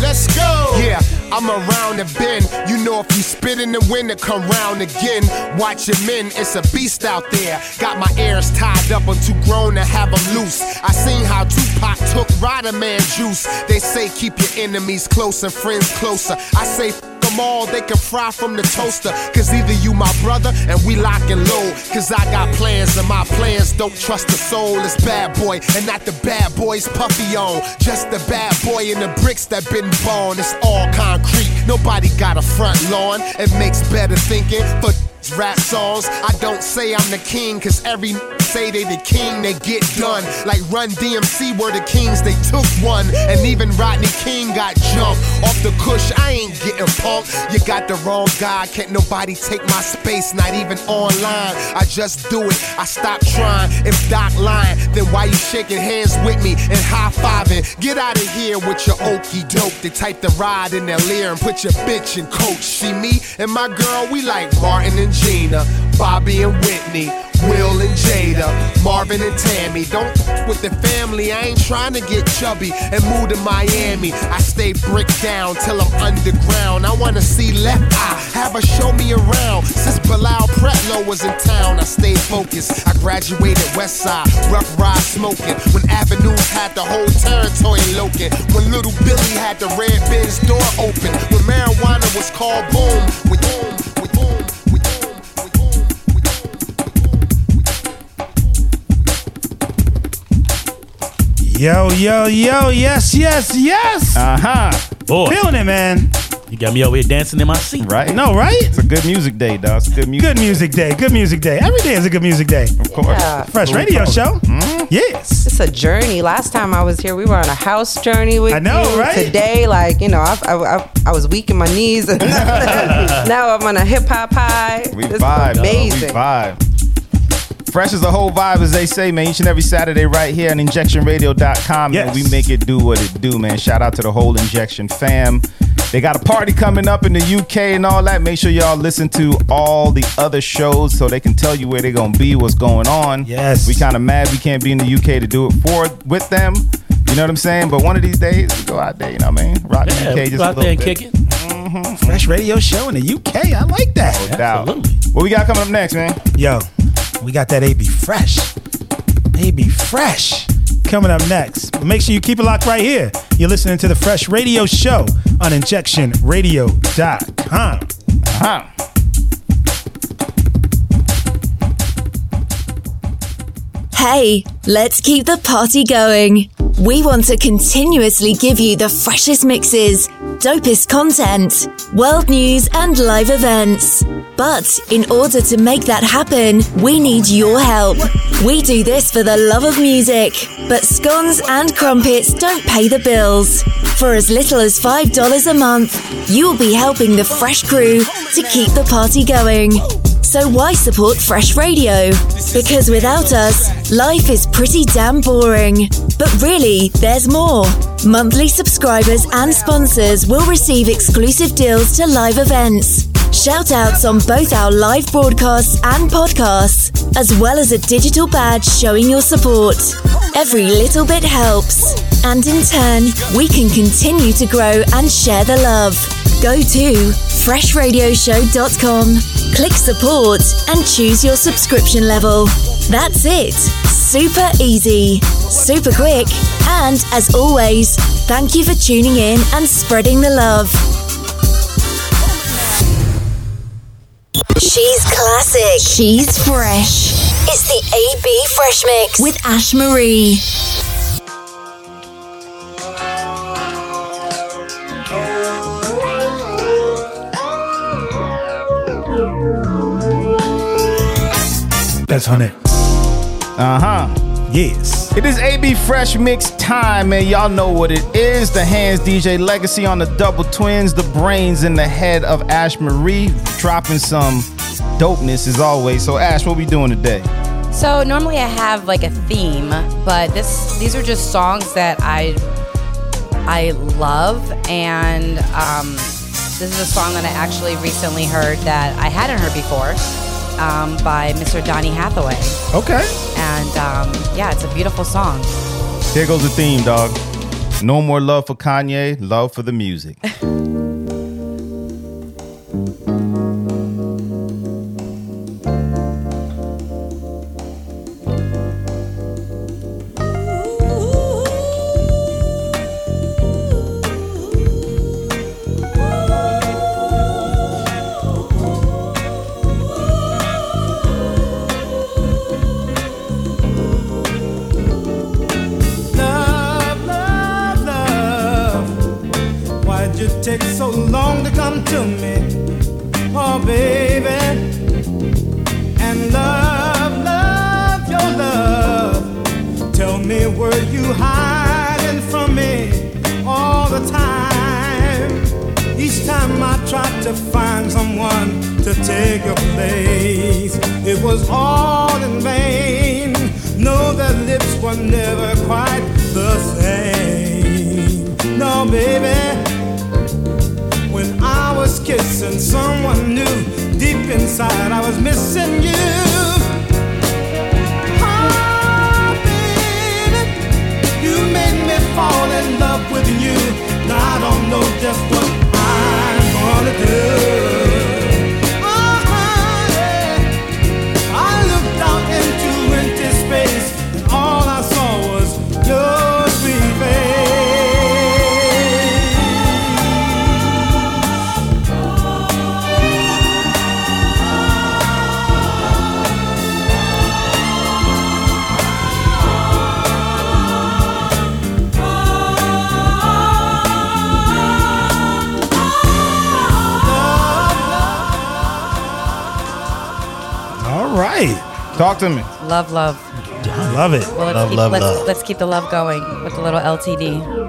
Let's go. Yeah, I'm around the bend. You know if you spit in the wind, to come round again. Watch your men, it's a beast out there. Got my ears tied up, I'm too grown to have them loose. I seen how Tupac took Rider Man juice. They say keep your enemies close and friends closer. I say f- them all, they can fry from the toaster. Cause either you my brother and we lock and load. Cause I got plans and my plans don't trust the soul. It's bad boy and not the bad boys puffy on. Just the bad boy in the bricks that been born. It's all concrete. Nobody got a front lawn. It makes better thinking for rap songs. I don't say I'm the king, cause every say they the king, they get done. Like Run DMC were the kings, they took one. And even Rodney King got jumped off the cush. I ain't getting punked. You got the wrong guy, can't nobody take my space, not even online. I just do it, I stop trying. If Doc lying, then why you shaking hands with me and high fiving? Get out of here with your okey doke. They type the ride in their leer and put your bitch in coach. See me and my girl, we like Martin and Gina, Bobby and Whitney. Will and Jada, Marvin and Tammy. Don't with the family, I ain't trying to get chubby and move to Miami. I stay brick down till I'm underground. I wanna see left eye, have her show me around. Since Bilal Pretlow was in town, I stayed focused. I graduated West Side, rough ride smoking. When avenues had the whole territory loking. When little Billy had the red Benz door open. When marijuana was called boom. When boom, when boom. Yo, yo, yo, yes, yes, yes. Uh huh. Boy. Feeling it, man. You got me over here dancing in my seat. Right? No, right? It's a good music day, dog. It's a good music. Good music day. Good music day. Every day is a good music day. Of course. Yeah. Fresh radio show. Yes. It's a journey. Last time I was here, we were on a house journey with I know, you. right? Today, like you know, I, I, I, I was weak in my knees, and <laughs> now I'm on a hip hop high. We This vibe, dog. amazing. We vibe. Fresh is a whole vibe, as they say, man. Each and every Saturday, right here on injectionradio.com. Yes. Man, we make it do what it do, man. Shout out to the whole Injection fam. They got a party coming up in the UK and all that. Make sure y'all listen to all the other shows so they can tell you where they're gonna be, what's going on. Yes. We kind of mad we can't be in the UK to do it for with them. You know what I'm saying? But one of these days we go out there, you know what I mean? Rock the UK just go a out little there and bit. kick it. Mm-hmm. Fresh radio show in the UK. I like that. No doubt. What we got coming up next, man? Yo, we got that AB Fresh. AB Fresh coming up next. But make sure you keep it locked right here. You're listening to the Fresh Radio Show on injectionradio.com. Uh-huh. Hey, let's keep the party going. We want to continuously give you the freshest mixes, dopest content, world news, and live events. But in order to make that happen, we need your help. We do this for the love of music, but scones and crumpets don't pay the bills. For as little as $5 a month, you'll be helping the Fresh crew to keep the party going. So why support Fresh Radio? Because without us, life is pretty damn boring. But really, there's more. Monthly subscribers and sponsors will receive exclusive deals to live events, shout outs on both our live broadcasts and podcasts, as well as a digital badge showing your support. Every little bit helps. And in turn, we can continue to grow and share the love. Go to freshradioshow.com, click support, and choose your subscription level. That's it. Super easy, super quick, and as always, thank you for tuning in and spreading the love. She's classic. She's fresh. It's the AB Fresh Mix with Ash Marie. That's on it. Uh huh. Yes. It is AB Fresh Mix time, man. Y'all know what it is. The Hands DJ Legacy on the Double Twins, the brains in the head of Ash Marie, dropping some dopeness as always. So, Ash, what we doing today? So normally I have like a theme, but this these are just songs that I I love, and um, this is a song that I actually recently heard that I hadn't heard before um, by Mr. Donny Hathaway, Okay. and um, yeah, it's a beautiful song. Here goes the theme, dog. No more love for Kanye, love for the music. <laughs> hiding from me all the time? Each time I tried to find someone to take your place, it was all in vain. No, their lips were never quite the same. No, baby. When I was kissing someone new, deep inside I was missing you. Fall in love with you. Now I don't know just what I'm gonna do. Talk to me. Love, love. I love it. Well, let's love, keep, love, let's, love. let's keep the love going with the little LTD.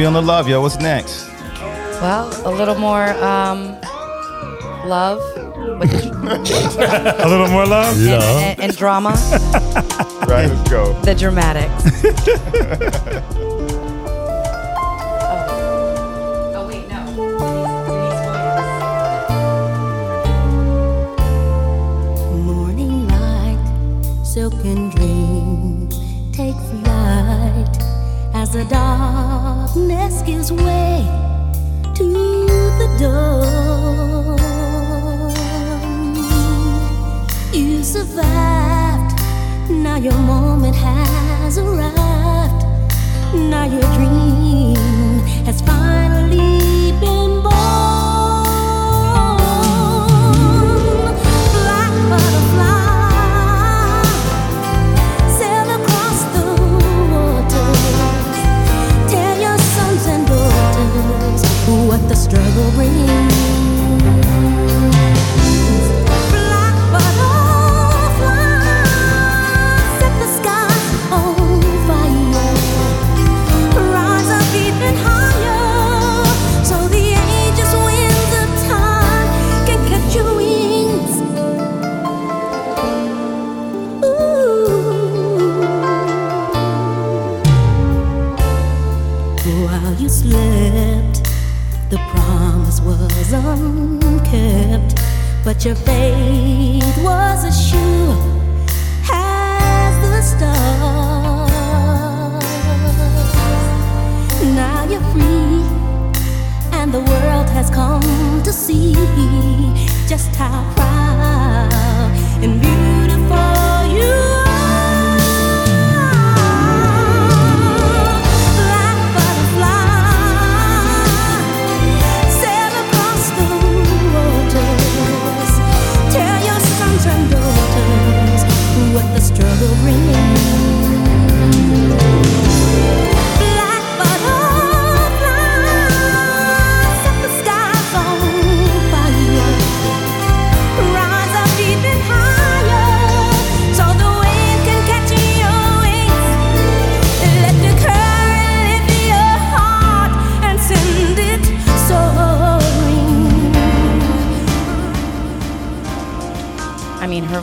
feeling the love, yo. What's next? Well, a little more um, love, <laughs> A little more love. and, and, and drama, <laughs> Right, let's go. the dramatics. <laughs> oh wait, no. Morning light, silken dreams take flight as the darkness gives way to the dawn. You survived, now your moment has arrived. Now your dream has finally your faith was as sure as the stars. Now you're free, and the world has come to see just how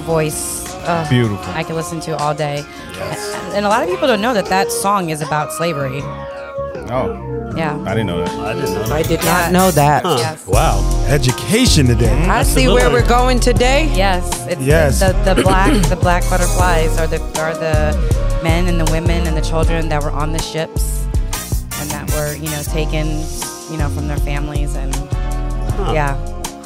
voice. Uh, Beautiful. I could listen to all day. And, and a lot of people don't know that that song is about slavery. Oh. Yeah. I didn't know that. I didn't know I did not know that. Yes. Wow. Education today. I see where we're going today. Yes. It's Yes. The, the black the black butterflies are the are the men and the women and the children that were on the ships and that were you know taken you know from their families and yeah.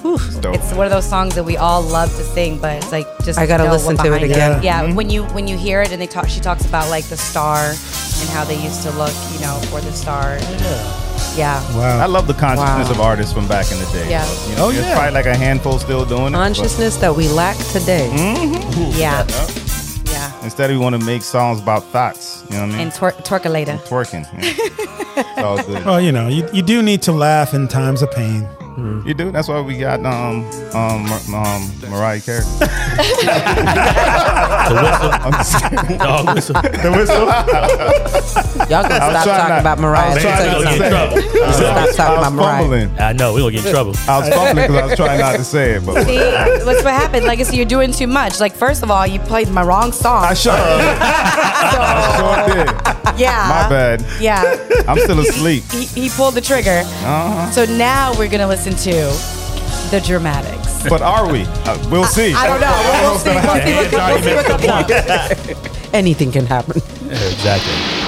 Whew. dope. It's one of those songs that we all love to sing, but it's like just I gotta know listen what to it behind again. Yeah, Mhm. when you when you hear it and they talk, she talks about like the star and how they used to look, you know, for the star. Yeah. Wow. I love the consciousness Wow. of artists from back in the day. Yeah. You know, Oh, there's yeah. probably like a handful still doing it. Consciousness that we lack today. Yeah. Yeah. Yeah. Instead, we want to make songs about thoughts. You know what I mean? And twer- twerkulator. Twerking. Yeah. it's all good. <laughs> Well, you know, you, you do need to laugh in times of pain. You do. That's why we got um um um Mariah Carey. <laughs> I'm just. Dog whistle. The whistle. Y'all gonna stop talking not- about I Mariah. was Let me trying tell not you to something. Stop I talking about Mariah. fumbling. I know we're gonna get in trouble. I was fumbling because I was trying not to say it, but See, what's what happened? Like, so you're doing too much. Like, first of all, you played my wrong song. I sure, I sure did. Yeah. My bad. Yeah. I'm still asleep. He, he pulled the trigger. Uh-huh. So now we're gonna listen to the dramatics. But are we? <laughs> Uh, we'll see. I don't know. We'll, we'll <laughs> see. We'll see what comes- we'll see what comes up. <laughs> Anything can happen. exactly.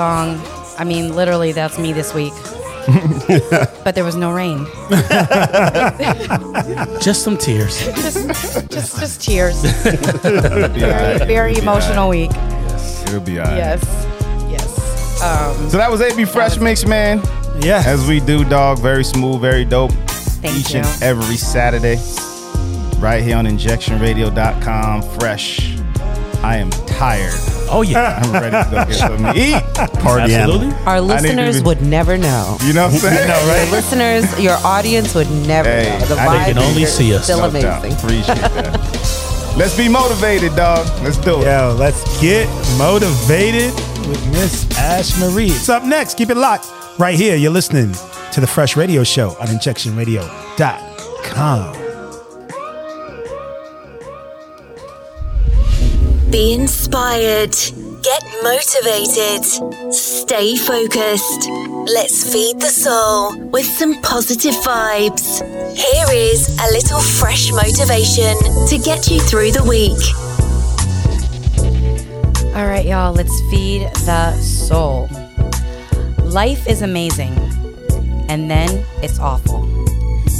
Song. I mean, literally, that's me this week. <laughs> but there was no rain. <laughs> Just some tears. just, just, just tears. <laughs> Be all right. Very emotional all week. Yes, It'll be all right. Yes. Yes. Um, So that was AB Fresh Mix, man. Yeah. As we do, dog. Very smooth, very dope. Thank Each you. and every Saturday. Right here on injectionradio.com. Fresh. I am tired. Oh yeah. <laughs> I'm ready to go get something <laughs> to eat. Party Absolutely. animal. Our I need to listeners be- would never know. You know what I'm <laughs> saying? Your listeners, your audience would never Hey, know. The I- vibe They can only is see us. Still No doubt. amazing. Appreciate that. Let's be motivated, dog. Let's do it. Yo, let's get motivated with Miss Ash Marie. It's up next. Keep it locked. Right here, you're listening to the Fresh Radio Show on injectionradio.com. Be inspired. Get motivated. Stay focused. Let's feed the soul with some positive vibes. Here is a little fresh motivation to get you through the week. All right, y'all, let's feed the soul. Life is amazing, and then it's awful.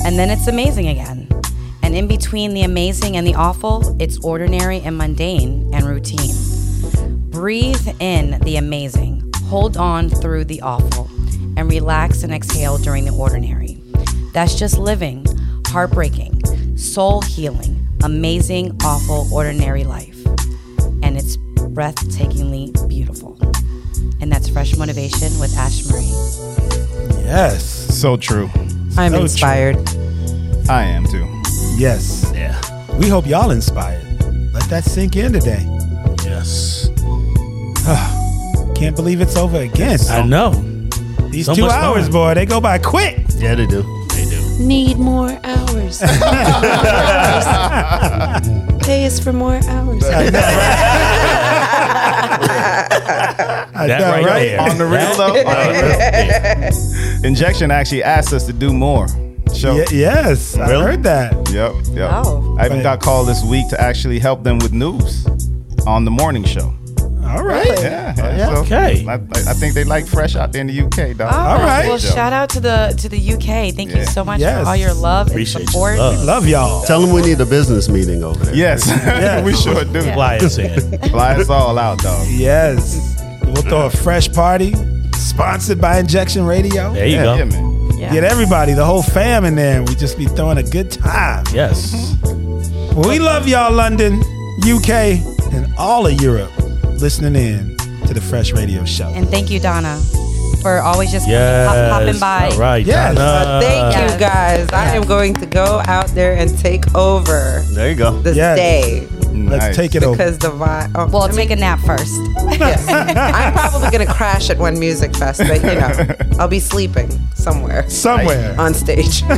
And then it's amazing again. And in between the amazing and the awful, it's ordinary and mundane and routine. Breathe in the amazing, hold on through the awful, and relax and exhale during the ordinary. That's just living, heartbreaking, soul healing, amazing, awful, ordinary life and it's breathtakingly beautiful. And that's Fresh Motivation with Ash Marie. Yes. So true. I'm So true. inspired. I am too. Yes. Yeah. We hope y'all inspired. Let that sink in today. Yes. <sighs> Can't believe it's over again. I know. These So two much hours, fun. boy, they go by quick. Yeah, they do. They do. Need more hours. <laughs> <laughs> Pay us for more hours. <laughs> I That know, right, right? there. On the real, though. That- Injection actually asked us to do more. Show. Ye- yes, I heard that. Yep. Yep. Oh. I even Right. got called this week to actually help them with news on the morning show. All right. Yeah. yeah. So Okay. I, I think they like fresh out there in the UK, dog. Oh, All right. Well, shout out to the to the UK. Thank Yeah. you so much Yes. for all your love Appreciate and support. love. Love y'all. Tell them we need a business meeting over there. Yes. <laughs> we sure do. Fly us in. <laughs> Fly us all out, dog. Yes. We'll throw a fresh party sponsored by Injection Radio. There you Yeah, go. Yeah, Get everybody, the whole fam in there. We just be throwing a good time. Yes. Well, we love y'all, London, UK, and all of Europe listening in to the Fresh Radio Show. And thank you, Donna, for always just Yes. hop, hopping by. All right. Yes. Donna. Uh, thank Yes. you guys. I am going to go out there and take over There you go. this Yes. day Let's Nice. take it over. because the vibe. Oh, Well, I mean, take a nap first. yes. <laughs> I'm probably gonna crash at one music fest, but you know, I'll be sleeping somewhere Somewhere. on stage. <laughs>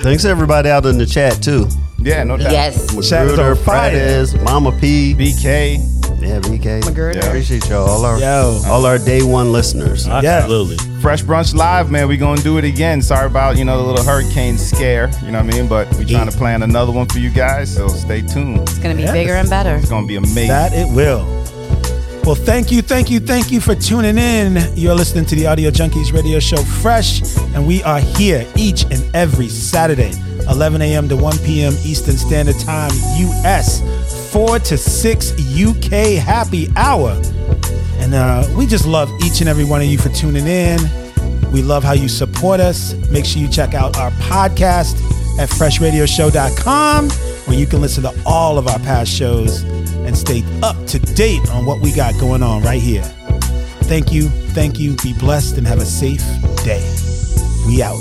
Thanks everybody out in the chat too. Yeah, no doubt. yes. With Chat is on Bruder, fire. Mama P, BK. Yeah, BK. McGurk. Yeah. Appreciate y'all. All our Yo. all our day one listeners. Absolutely. Fresh Brunch Live, man. We gonna do it again. Sorry about you know the little hurricane scare. You know what I mean? But we trying to plan another one for you guys. So stay tuned. It's gonna be Yes. bigger and better. It's gonna be amazing. That it will. Well, thank you, thank you, thank you for tuning in. You're listening to the Audio Junkies radio show Fresh, and we are here each and every Saturday, 11 a.m. to 1 p.m. Eastern Standard Time, US, 4 to 6 UK happy hour. And uh, we just love each and every one of you for tuning in. We love how you support us. Make sure you check out our podcast at freshradioshow.com where you can listen to all of our past shows and stay up to date on what we got going on right here. Thank you, thank you. Be blessed and have a safe day. We out.